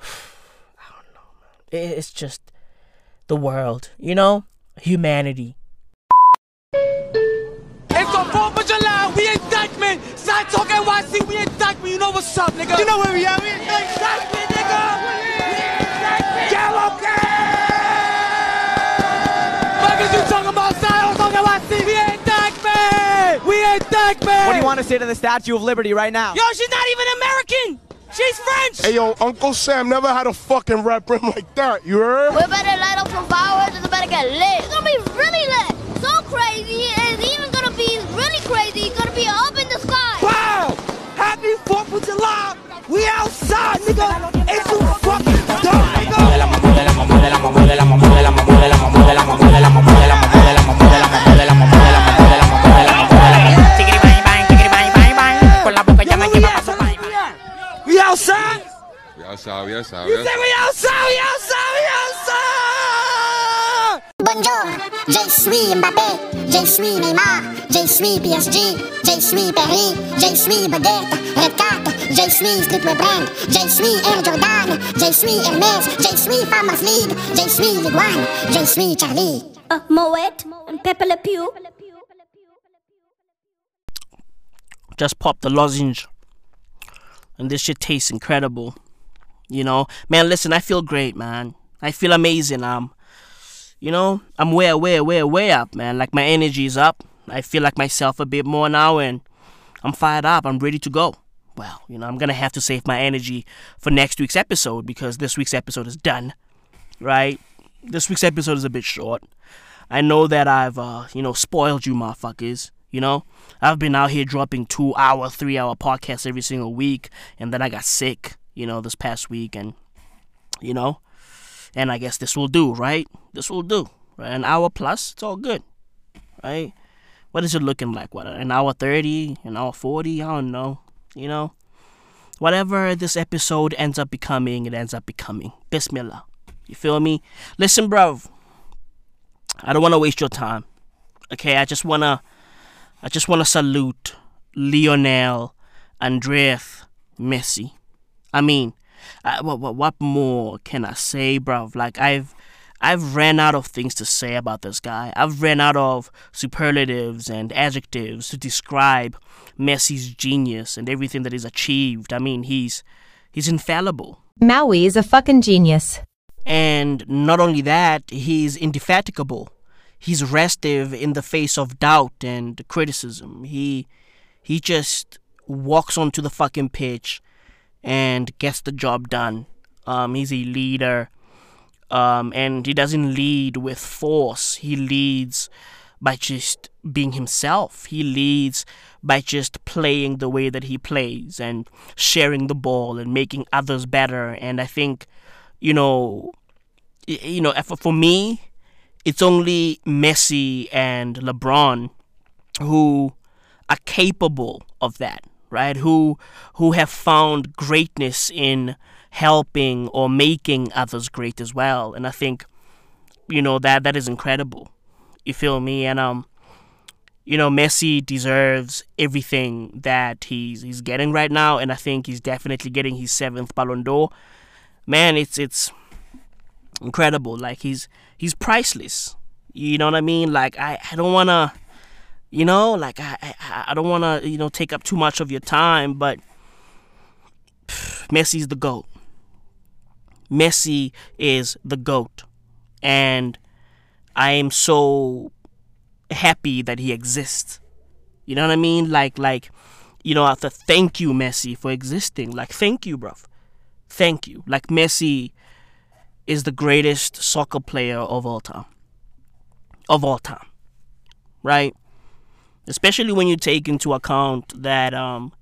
Speaker 3: I don't know, man. It's just the world, you know? Humanity.
Speaker 19: It's the 4th of July, we in Dyckman. Side Talk NYC, we in Dyckman. You know what's up, nigga? You know where we at? We in Dyckman, nigga. Yellow Fuck you talking about? Side Talk NYC, we in Dyckman. We in Dyckman.
Speaker 28: What do you want to say to the Statue of Liberty right now?
Speaker 19: Yo, she's not even American. She's French.
Speaker 29: Hey, yo, Uncle Sam never had a fucking rap rim like that. You heard?
Speaker 15: We better light up some fireworks and it better get lit. It's gonna be really lit. So crazy. It's even gonna be really crazy. It's gonna be up in the sky.
Speaker 19: Wow! Happy 4th of July. We outside, nigga. It's a fucking dumb, We
Speaker 30: We outside, we
Speaker 19: You say we outside, we outside, we!
Speaker 31: Bonjour, je suis Mbappé, je suis Neymar, je suis PSG, je suis Perry, je suis Baguette, Red Cat, je suis Slippery Brand, je suis Air Jordan, je suis Hermès, je suis Farmers League, je suis Liguan, je suis Charlie.
Speaker 15: Uh, Moet and Pepe Le Pew.
Speaker 3: Just pop the lozenge. And this shit tastes incredible. You know? Man, listen, I feel great, man. I feel amazing. Um, you know, I'm way, way, way, way up, man. Like my energy is up. I feel like myself a bit more now and I'm fired up. I'm ready to go. Well, you know, I'm gonna have to save my energy for next week's episode because this week's episode is done. Right? This week's episode is a bit short. I know that I've uh, you know, spoiled you motherfuckers. You know, I've been out here dropping two hour, three hour podcasts every single week, and then I got sick, you know, this past week, and you know, and I guess this will do, right? This will do, right? An hour plus, it's all good, right? What is it looking like? What an hour thirty, an hour forty? I don't know, you know. Whatever this episode ends up becoming, it ends up becoming. Bismillah. You feel me? Listen, bro. I don't want to waste your time. Okay, I just wanna I just want to salute Lionel Andres Messi. I mean, uh, what, what what more can I say, bruv? Like I've I've ran out of things to say about this guy. I've ran out of superlatives and adjectives to describe Messi's genius and everything that he's achieved. I mean, he's he's infallible.
Speaker 27: Maui is a fucking genius.
Speaker 3: And not only that, he's indefatigable. He's restive in the face of doubt and criticism. He he just walks onto the fucking pitch and gets the job done. Um, he's a leader. Um, and he doesn't lead with force. He leads by just being himself. He leads by just playing the way that he plays and sharing the ball and making others better. And I think, you know, you know, for, for me, it's only Messi and LeBron who are capable of that, right? Who who have found greatness in helping or making others great as well. And I think, you know, that that is incredible. You feel me? And um, you know, Messi deserves everything that he's he's getting right now, and I think he's definitely getting his seventh Ballon d'Or. Man, it's it's incredible. Like he's he's priceless. You know what I mean? Like I, I don't wanna you know, like I I, I don't wanna, you know, take up too much of your time, but Messi's the GOAT. Messi is the GOAT. And I am so happy that he exists. You know what I mean? Like like you know, I have to thank you, Messi, for existing. Like thank you, bruv. Thank you. Like Messi is the greatest soccer player of all time. Of all time. Right? Especially when you take into account that um,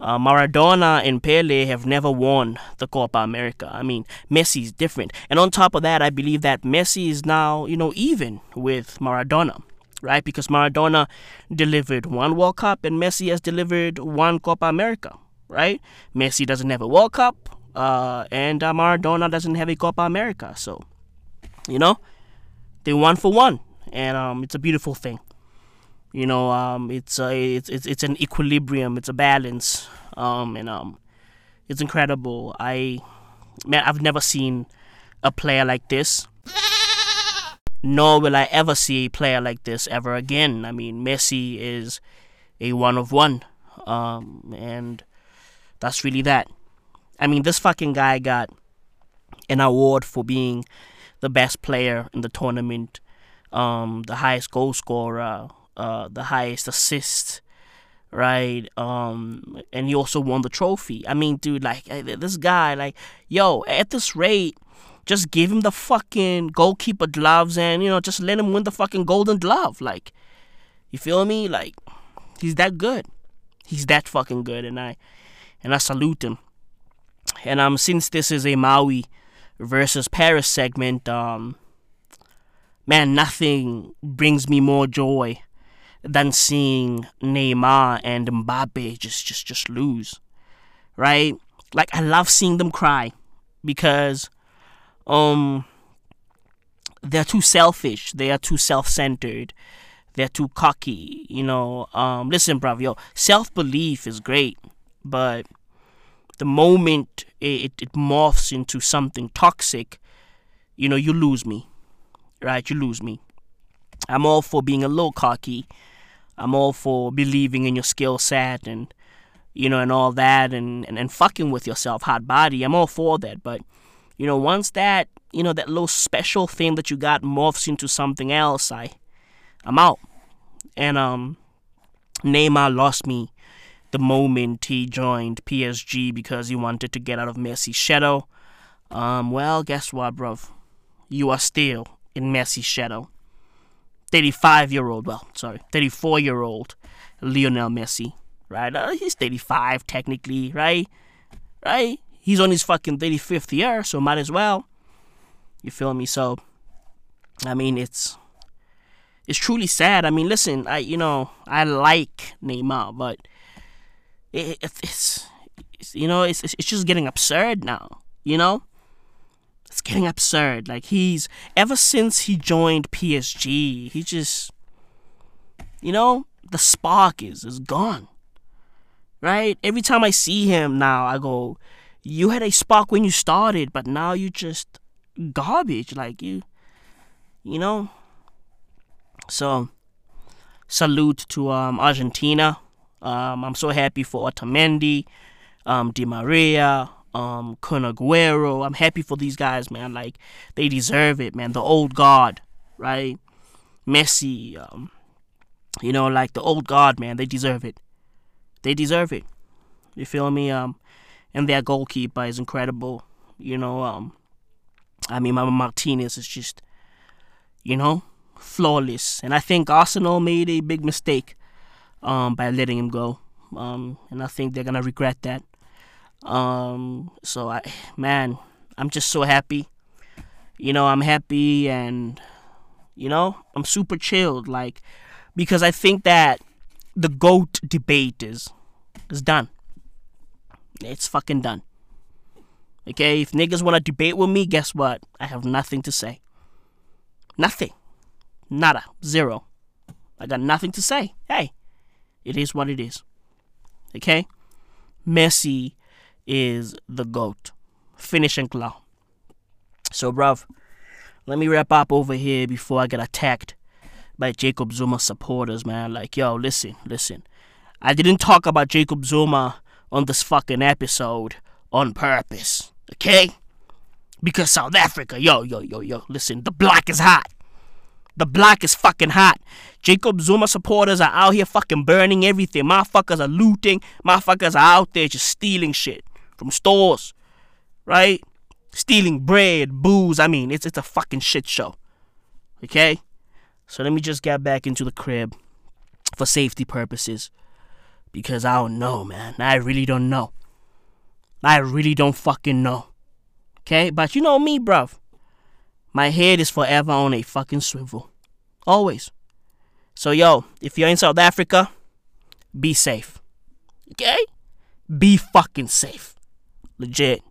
Speaker 3: uh, Maradona and Pele have never won the Copa America. I mean, Messi is different. And on top of that, I believe that Messi is now, you know, even with Maradona, right? Because Maradona delivered one World Cup and Messi has delivered one Copa America, right? Messi doesn't have a World Cup uh, and uh, Maradona doesn't have a Copa America. So, you know, they one for one. And um, it's a beautiful thing. You know, um, it's, a, it's it's it's an equilibrium. It's a balance, um, and um, it's incredible. I man, I've never seen a player like this. Nor will I ever see a player like this ever again. I mean, Messi is a one of one, um, and that's really that. I mean, this fucking guy got an award for being the best player in the tournament, um, the highest goal scorer, uh, the highest assist, right? Um, and he also won the trophy. I mean, dude, like this guy, like, yo, at this rate, just give him the fucking goalkeeper gloves and you know just let him win the fucking golden glove. Like, you feel me? Like, he's that good. He's that fucking good, and I and I salute him. And um, since this is a Maui versus Paris segment, um, man, nothing brings me more joy than seeing Neymar and Mbappe just just just lose. Right? Like I love seeing them cry because um they're too selfish, they are too self-centered, they're too cocky, you know. Um listen, bruv, yo, self-belief is great, but the moment it, it morphs into something toxic, you know, you lose me. Right? You lose me. I'm all for being a little cocky I'm all for believing in your skill set and you know and all that and, and and fucking with yourself hot body. I'm all for that, but you know once that you know that little special thing that you got morphs into something else, I I'm out. And um Neymar lost me the moment he joined PSG because he wanted to get out of Messi's shadow. Um, well, guess what, bruv? You are still in Messi's shadow. 35 year old, well, sorry, 34 year old Lionel Messi, right? Uh, he's 35 technically, right? Right? He's on his fucking 35th year, so might as well. You feel me? So, I mean, it's it's truly sad. I mean, listen, I you know I like Neymar, but it, it, it's, it's you know it's it's just getting absurd now. You know, it's getting absurd. Like he's ever since he joined PSG, he just you know, the spark is is gone. Right? Every time I see him now, I go, "You had a spark when you started, but now you just garbage. Like you, you know." So, salute to um, Argentina. Um, I'm so happy for Otamendi, um, Di Maria, um, Kun Aguero. I'm happy for these guys, man. Like they deserve it, man. The old guard, right? Messi, um, you know, like the old guard, man. They deserve it. They deserve it. You feel me? Um, and their goalkeeper is incredible. You know, um, I mean, Mama Martinez is just, you know, flawless. And I think Arsenal made a big mistake um, by letting him go. Um, and I think they're gonna regret that. Um, so I, man, I'm just so happy. You know, I'm happy and, you know, I'm super chilled. Like, because I think that the GOAT debate is, is done. It's fucking done. Okay, if niggas want to debate with me, guess what? I have nothing to say. Nothing. Nada. Zero. I got nothing to say. Hey, it is what it is. Okay? Messi is the GOAT. Finishing claw. So, bruv, let me wrap up over here before I get attacked by Jacob Zuma supporters, man. Like, yo, listen, listen. I didn't talk about Jacob Zuma on this fucking episode on purpose, okay? Because South Africa, yo, yo, yo, yo, listen, the block is hot. The block is fucking hot. Jacob Zuma supporters are out here fucking burning everything. Motherfuckers are looting. Motherfuckers are out there just stealing shit from stores, right? Stealing bread, booze. I mean, it's it's a fucking shit show. Okay? So let me just get back into the crib for safety purposes. Because I don't know, man. I really don't know. I really don't fucking know. Okay? But you know me, bruv. My head is forever on a fucking swivel. Always. So, yo, if you're in South Africa, be safe. Okay? Be fucking safe. Legit.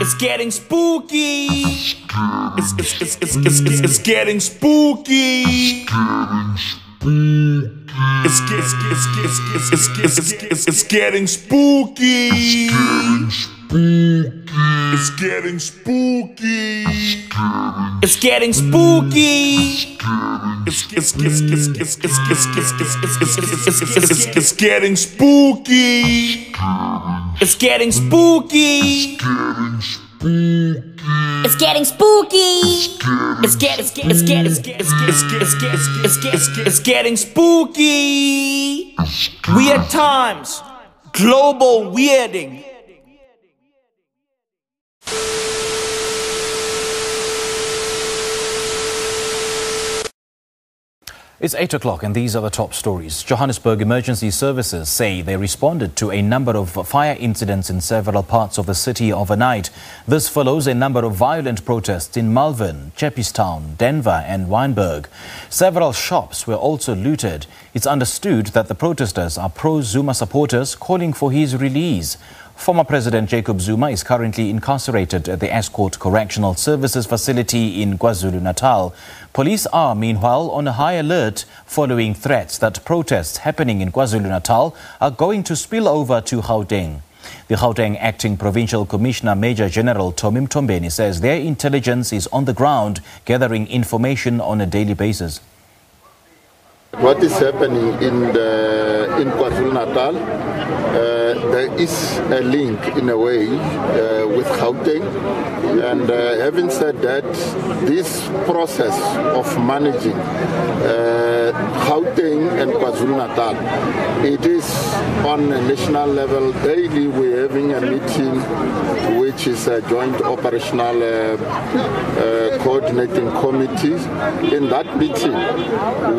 Speaker 16: It's getting spooky. It's it's it's it's it's it's, it's getting spooky. It's it's it's it's it's it's it's it's it's it's getting spooky. It's getting spooky. It's getting spooky. It's it's it's it's it's it's it's it's it's it's it's it's it's it's getting spooky. It's getting spooky.
Speaker 31: It's getting spooky.
Speaker 16: It's get it's it's it's getting spooky. Weird times. Global weirding.
Speaker 32: It's 8 o'clock, and these are the top stories. Johannesburg Emergency Services say they responded to a number of fire incidents in several parts of the city overnight. This follows a number of violent protests in Malvern, Jeppestown, Denver, and Wynberg. Several shops were also looted. It's understood that the protesters are pro Zuma supporters calling for his release. Former President Jacob Zuma is currently incarcerated at the Estcourt Correctional Services facility in KwaZulu-Natal. Police are, meanwhile, on a high alert following threats that protests happening in KwaZulu-Natal are going to spill over to Gauteng. The Gauteng Acting Provincial Commissioner Major General Tommy Mthombeni says their intelligence is on the ground, gathering information on a daily basis.
Speaker 30: What is happening in the in KwaZulu-Natal? Uh, there is a link in a way uh, with Gauteng, and uh, having said that, this process of managing uh, Gauteng and KwaZulu-Natal, it is on a national level. Daily, we're having a meeting, which is a joint operational uh, uh, coordinating committee. In that meeting,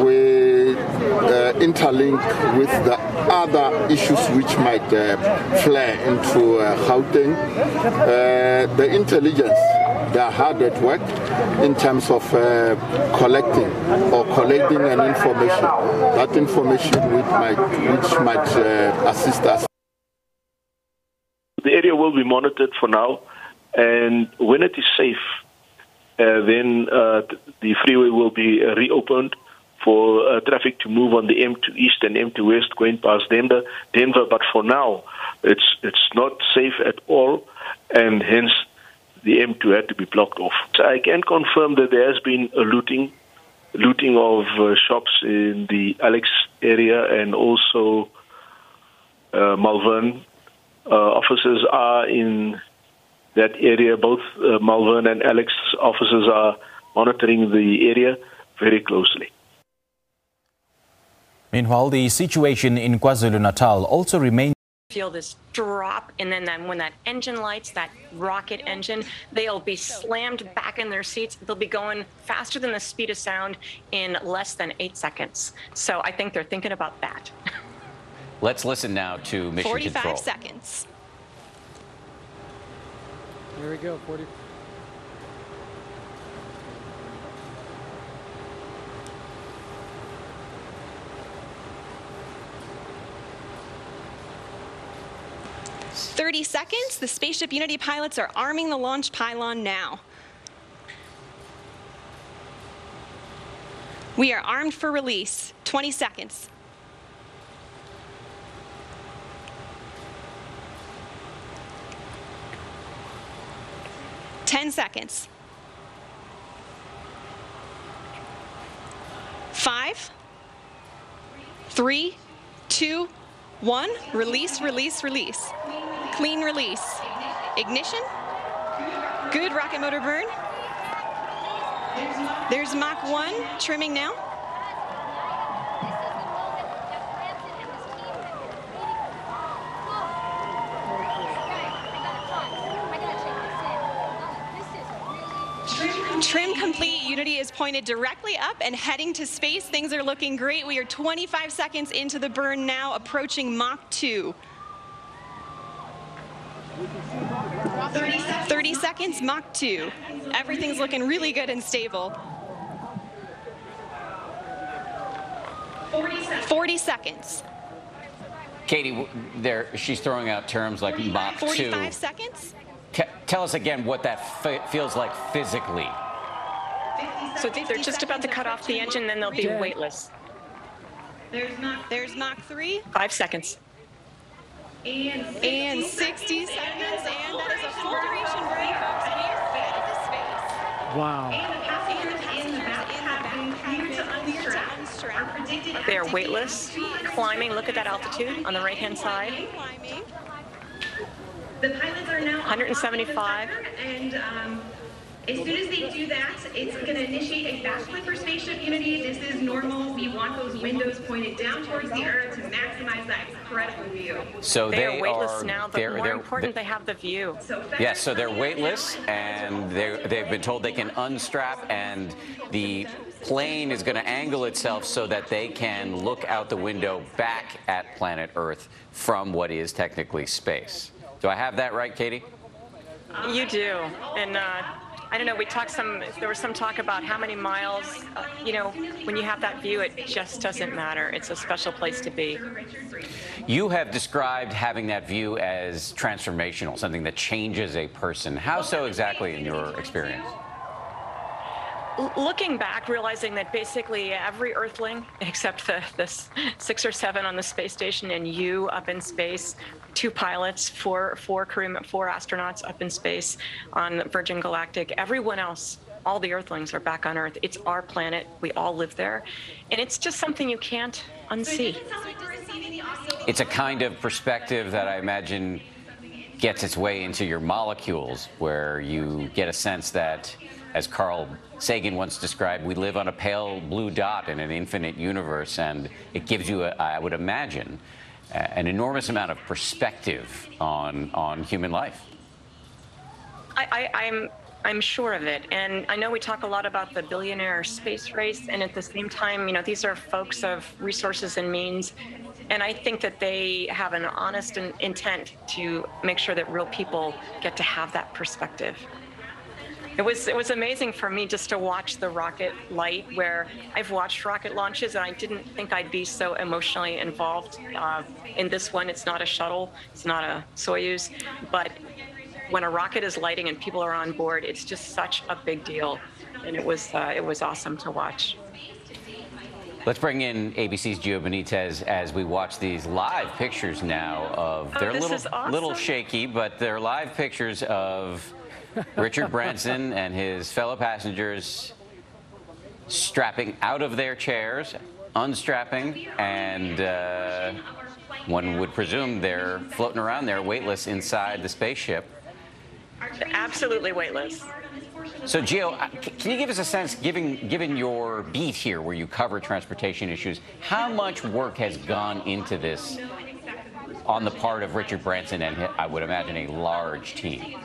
Speaker 30: we uh, interlink with the other issues which might uh, flare into uh, Gauteng. Uh, the intelligence, they are hard at work in terms of uh, collecting or collecting an information. That information which might, which might uh, assist us.
Speaker 33: The area will be monitored for now, and when it is safe,
Speaker 34: uh, then uh, the freeway will be reopened for uh, traffic to move on the M2 East and M2 West going past Denver. Denver, but for now, it's it's not safe at all, and hence the M2 had to be blocked off. So I can confirm that there has been a looting, looting of uh, shops in the Alex area and also uh, Malvern. Uh, officers are in that area. Both uh, Malvern and Alex officers are monitoring the area very closely.
Speaker 32: Meanwhile, the situation in KwaZulu-Natal also remains
Speaker 33: feel this drop and then, then when that engine lights that rocket engine they'll be slammed back in their seats. They'll be going faster than the speed of sound in less than eight seconds. So i think they're thinking about that.
Speaker 35: Let's listen now to mission
Speaker 36: 45
Speaker 35: control.
Speaker 36: seconds.
Speaker 37: There we go 45
Speaker 36: 30 seconds, the Spaceship Unity pilots are arming the launch pylon now. We are armed for release. 20 seconds. Ten seconds. Five, three, two, one. Release, release, release. Clean release. Ignition. Good rocket motor burn. There's Mach 1 trimming now. Trim complete. Unity is pointed directly up and heading to space. Things are looking great. We are 25 seconds into the burn now, approaching Mach 2. 30 seconds, Mach 2. Everything's looking really good and stable. 40 seconds.
Speaker 35: Katie, w- there she's throwing out terms like Mach 2.
Speaker 36: 45 seconds.
Speaker 35: T- tell us again what that fe- feels like physically.
Speaker 33: so they're just about to cut off the engine then they'll be weightless
Speaker 36: There's Mach, there's Mach 3.
Speaker 33: five seconds
Speaker 36: And, 60 seconds. And that is a full duration burn, folks. And you're headed to space.
Speaker 37: Wow.
Speaker 36: And the passengers in the back have cleared to unstrap.
Speaker 33: they're weightless climbing look at that altitude on the right hand side
Speaker 38: The pilots are now
Speaker 33: 175
Speaker 38: and um, as soon as they do that, it's going to initiate a backflip for Spaceship Unity. This is normal. We want those windows pointed down towards the Earth to maximize that incredible view.
Speaker 35: So
Speaker 33: they,
Speaker 35: they
Speaker 33: are weightless
Speaker 35: are-
Speaker 33: now, but
Speaker 35: they're-
Speaker 33: more
Speaker 35: they're-
Speaker 33: important, they have the view.
Speaker 35: Yes, so they're weightless, and they they've been told they can unstrap, and the plane is going to angle itself so that they can look out the window back at planet Earth from what is technically space. Do I have that right, Katie?
Speaker 33: You do, and uh, I don't know. We talked some. There was some talk about how many miles. Uh, you know, when you have that view, it just doesn't matter. It's a special place to be.
Speaker 35: You have described having that view as transformational, something that changes a person. How so exactly in your experience?
Speaker 33: Looking back, realizing that basically every Earthling, except the, the six or seven on the space station, and you up in space, two pilots, four four crew, four astronauts up in space on Virgin Galactic. Everyone else, all the Earthlings are back on Earth. It's our planet. We all live there, and it's just something you can't unsee.
Speaker 35: It's a kind of perspective that I imagine gets its way into your molecules, where you get a sense that, as Carl Sagan once described, we live on a pale blue dot in an infinite universe, and it gives you, a, I would imagine, an enormous amount of perspective on, on human life.
Speaker 33: I, I, I'm I'm sure of it, and I know we talk a lot about the billionaire space race, and at the same time, you know, these are folks of resources and means, and I think that they have an honest in, intent to make sure that real people get to have that perspective. It was it was amazing for me just to watch the rocket light, where I've watched rocket launches, and I didn't think I'd be so emotionally involved uh, in this one. It's not a shuttle, it's not a Soyuz, but when a rocket is lighting and people are on board, it's just such a big deal, and it was uh, it was awesome to watch.
Speaker 35: Let's bring in ABC's Gio Benitez as we watch these live pictures now of
Speaker 33: Oh,
Speaker 35: they're a little
Speaker 33: awesome.
Speaker 35: little shaky, but they're live pictures of Richard Branson and his fellow passengers strapping out of their chairs, unstrapping, and uh, one would presume they're floating around there weightless inside the spaceship.
Speaker 33: Absolutely weightless.
Speaker 35: So, Gio, can you give us a sense, given given your beat here, where you cover transportation issues, how much work has gone into this on the part of Richard Branson and I would imagine a large team?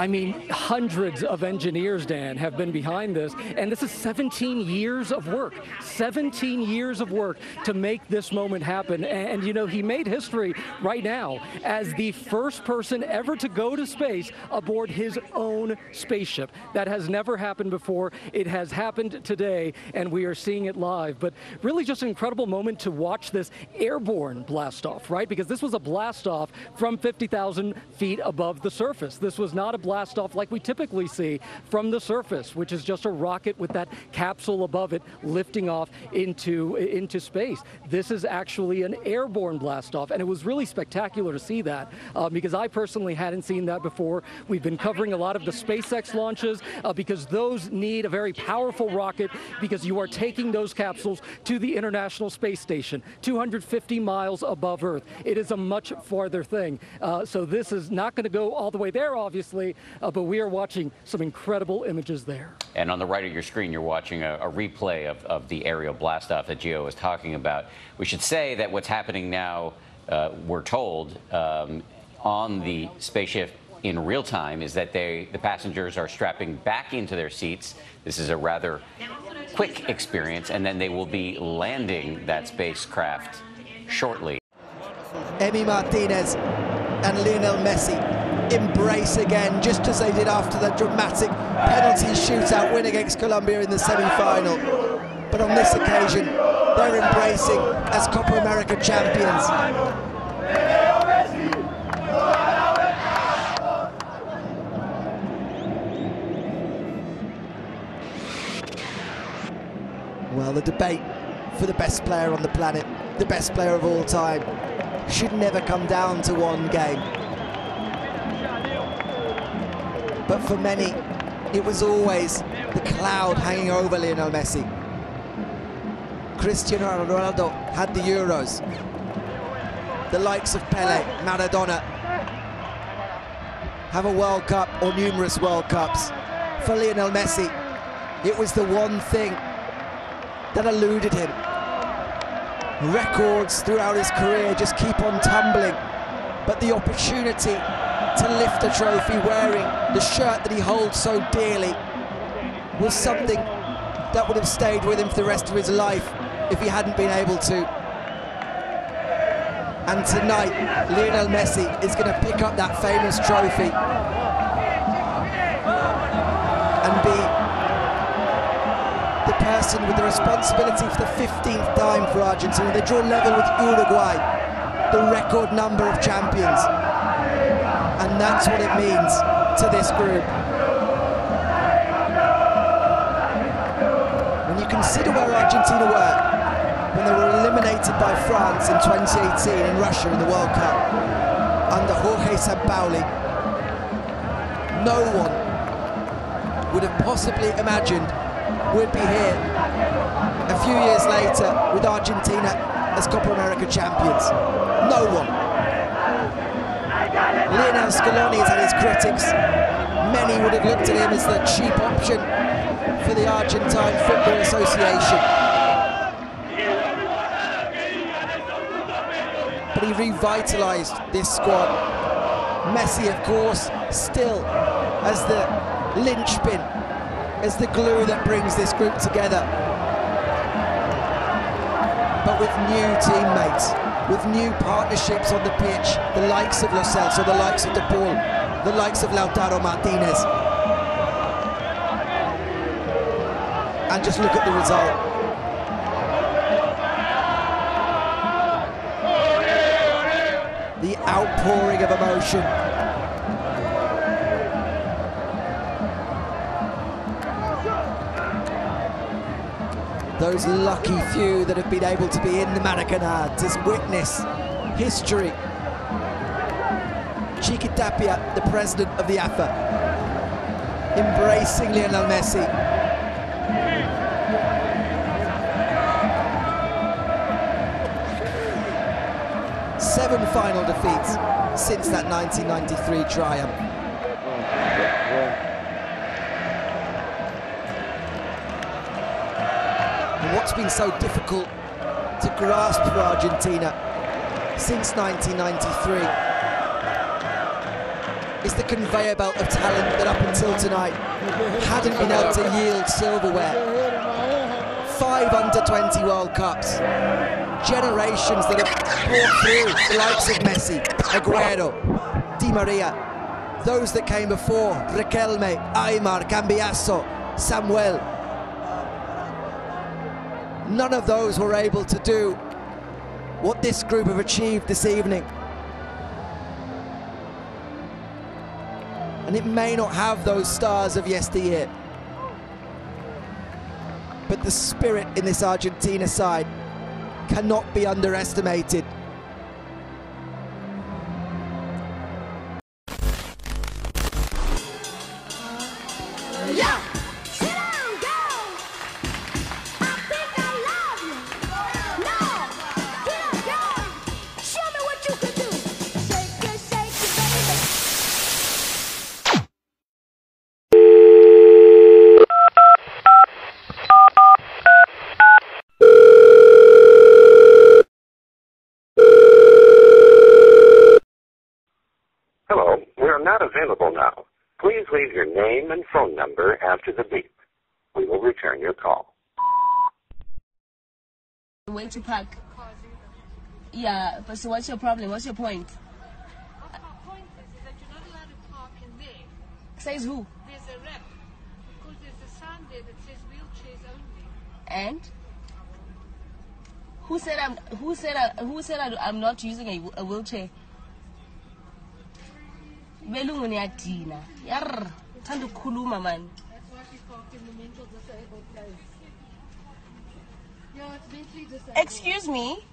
Speaker 39: I mean, hundreds of engineers, Dan, have been behind this, and this is 17 years of work. 17 years of work to make this moment happen. And, and, you know, he made history right now as the first person ever to go to space aboard his own spaceship. That has never happened before. It has happened today, and we are seeing it live. But really, just an incredible moment to watch this airborne blast off, right? Because this was a blast off from 50,000 feet above the surface. This was not a blast off like we typically see from the surface, which is just a rocket with that capsule above it lifting off into into space. This is actually an airborne blast off, and it was really spectacular to see that uh, because I personally hadn't seen that before. We've been covering a lot of the SpaceX launches uh, because those need a very powerful rocket because you are taking those capsules to the International Space Station, 250 miles above Earth. It is a much farther thing. Uh, so this is not going to go all the way there, obviously, uh, but we are watching some incredible images there.
Speaker 35: And on the right of your screen, you're watching a, a replay of, of the aerial blastoff that Gio was talking about. We should say that what's happening now, uh, we're told, um, on the spaceship in real time is that they, the passengers are strapping back into their seats. This is a rather quick experience, and then they will be landing that spacecraft shortly.
Speaker 40: Emi Martinez and Lionel Messi embrace again, just as they did after that dramatic penalty shootout win against Colombia in the semi-final. But on this occasion, they're embracing as Copa America champions. Well, the debate for the best player on the planet, the best player of all time, should never come down to one game. But for many, it was always the cloud hanging over Lionel Messi. Cristiano Ronaldo had the Euros. The likes of Pele, Maradona have a World Cup or numerous World Cups. For Lionel Messi, it was the one thing that eluded him. Records throughout his career just keep on tumbling, but the opportunity to lift a trophy wearing the shirt that he holds so dearly was something that would have stayed with him for the rest of his life if he hadn't been able to. And tonight, Lionel Messi is going to pick up that famous trophy and be the person with the responsibility for the 15th time for Argentina. They draw level with Uruguay, the record number of champions. And that's what it means to this group. When you consider where Argentina were when they were eliminated by France in 2018 in Russia in the World Cup under Jorge Sampaoli, no one would have possibly imagined we'd be here a few years later with Argentina as Copa America champions. No one. Lionel Scaloni has had his critics. Many would have looked at him as the cheap option for the Argentine Football Association. But he revitalised this squad. Messi, of course, still as the linchpin, as the glue that brings this group together. But with new teammates, with new partnerships on the pitch, the likes of Lo Celso, the likes of De Paul, the likes of Lautaro Martinez. And just look at the result. The outpouring of emotion. Those lucky few that have been able to be in the Maracanã to witness history. Chiqui Tapia, the president of the AFA, embracing Lionel Messi. Seven final defeats since that 1993 triumph. What's been so difficult to grasp for Argentina since 1993 is the conveyor belt of talent that up until tonight hadn't been able to yield silverware. Five under 20 World Cups. Generations that have brought through the likes of Messi, Aguero, Di Maria, those that came before, Riquelme, Aymar, Cambiasso, Samuel. None of those were able to do what this group have achieved this evening. And it may not have those stars of yesteryear. But the spirit in this Argentina side cannot be underestimated.
Speaker 41: After the beep. We will return your call.
Speaker 42: Way to park. Yeah, but so what's your problem? What's your point? What our point is, is that you're not allowed to park in there. Says who?
Speaker 43: There's a rep. Because there's a sign there that says wheelchairs only.
Speaker 42: And who said I'm? Who said I, Who said I, I'm not using a, a wheelchair? belungu niyadina yar thanda ukukhuluma man
Speaker 43: Mental disabled place. Yeah, it's mentally disabled.
Speaker 42: excuse me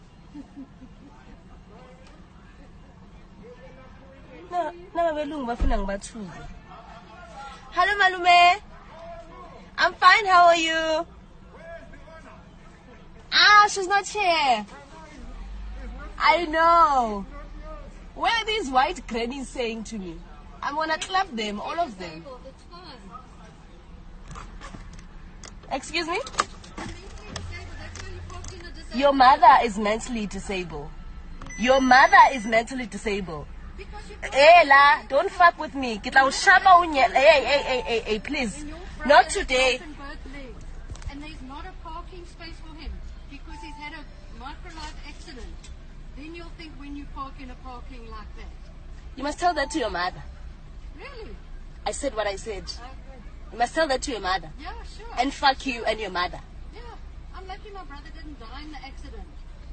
Speaker 42: bafuna ngibathuze hello malume. I'm fine. How are you? Ah she's not here. I know. What are these white grannies saying to me? I'm gonna clap them all of them
Speaker 43: It's fine.
Speaker 42: Excuse me
Speaker 43: That's why you parked in a disabled
Speaker 42: Your mother is mentally disabled. Your mother is mentally disabled. Hey, la, don't fuck with me. Ke tla o shapa o Hey, hey, hey, hey, hey, please. Not today.
Speaker 43: broken both legs. And there's not a parking space for him because he's had a microlight accident. Then you'll think when you park in a parking like that.
Speaker 42: You must tell that to your mother.
Speaker 43: Really?
Speaker 42: I said what I said. You must tell that to your mother.
Speaker 43: Yeah, sure.
Speaker 42: And fuck you and your mother.
Speaker 43: yeah, I'm lucky my brother didn't die in the accident.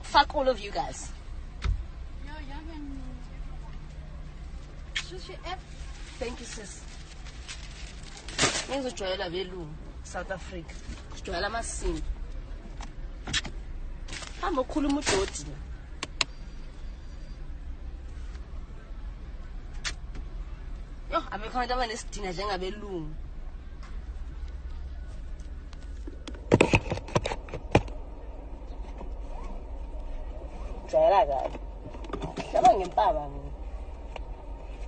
Speaker 42: Fuck all of you guys.
Speaker 43: Yeah, young and. Shush F.
Speaker 42: Thank you, sis. Ngizojoyela belungu South Africa. Sijoyela amasini. Hamba ukhuluma udodi. la. Yo, abekho abantu abanesidina njengabelungu. Jayela kabi. Yaba ngempaba mina.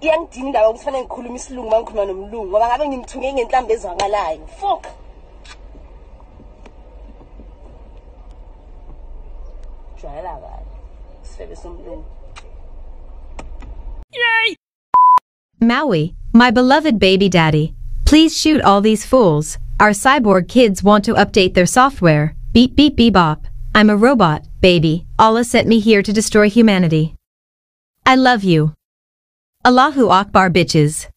Speaker 42: iyangidina indaba yokuthi fanele ngikhuluma isilungu uma ngikhuluma nomlungu ngoba ngabe ngimthunge ngenhlambi ezwakalayo fok jwayela kabi sifebe somlungu
Speaker 27: Maui, my beloved baby daddy. Please shoot all these fools. Our cyborg kids want to update their software. Beep beep beep bop. I'm a robot, baby. Allah sent me here to destroy humanity. I love you. Allahu Akbar bitches.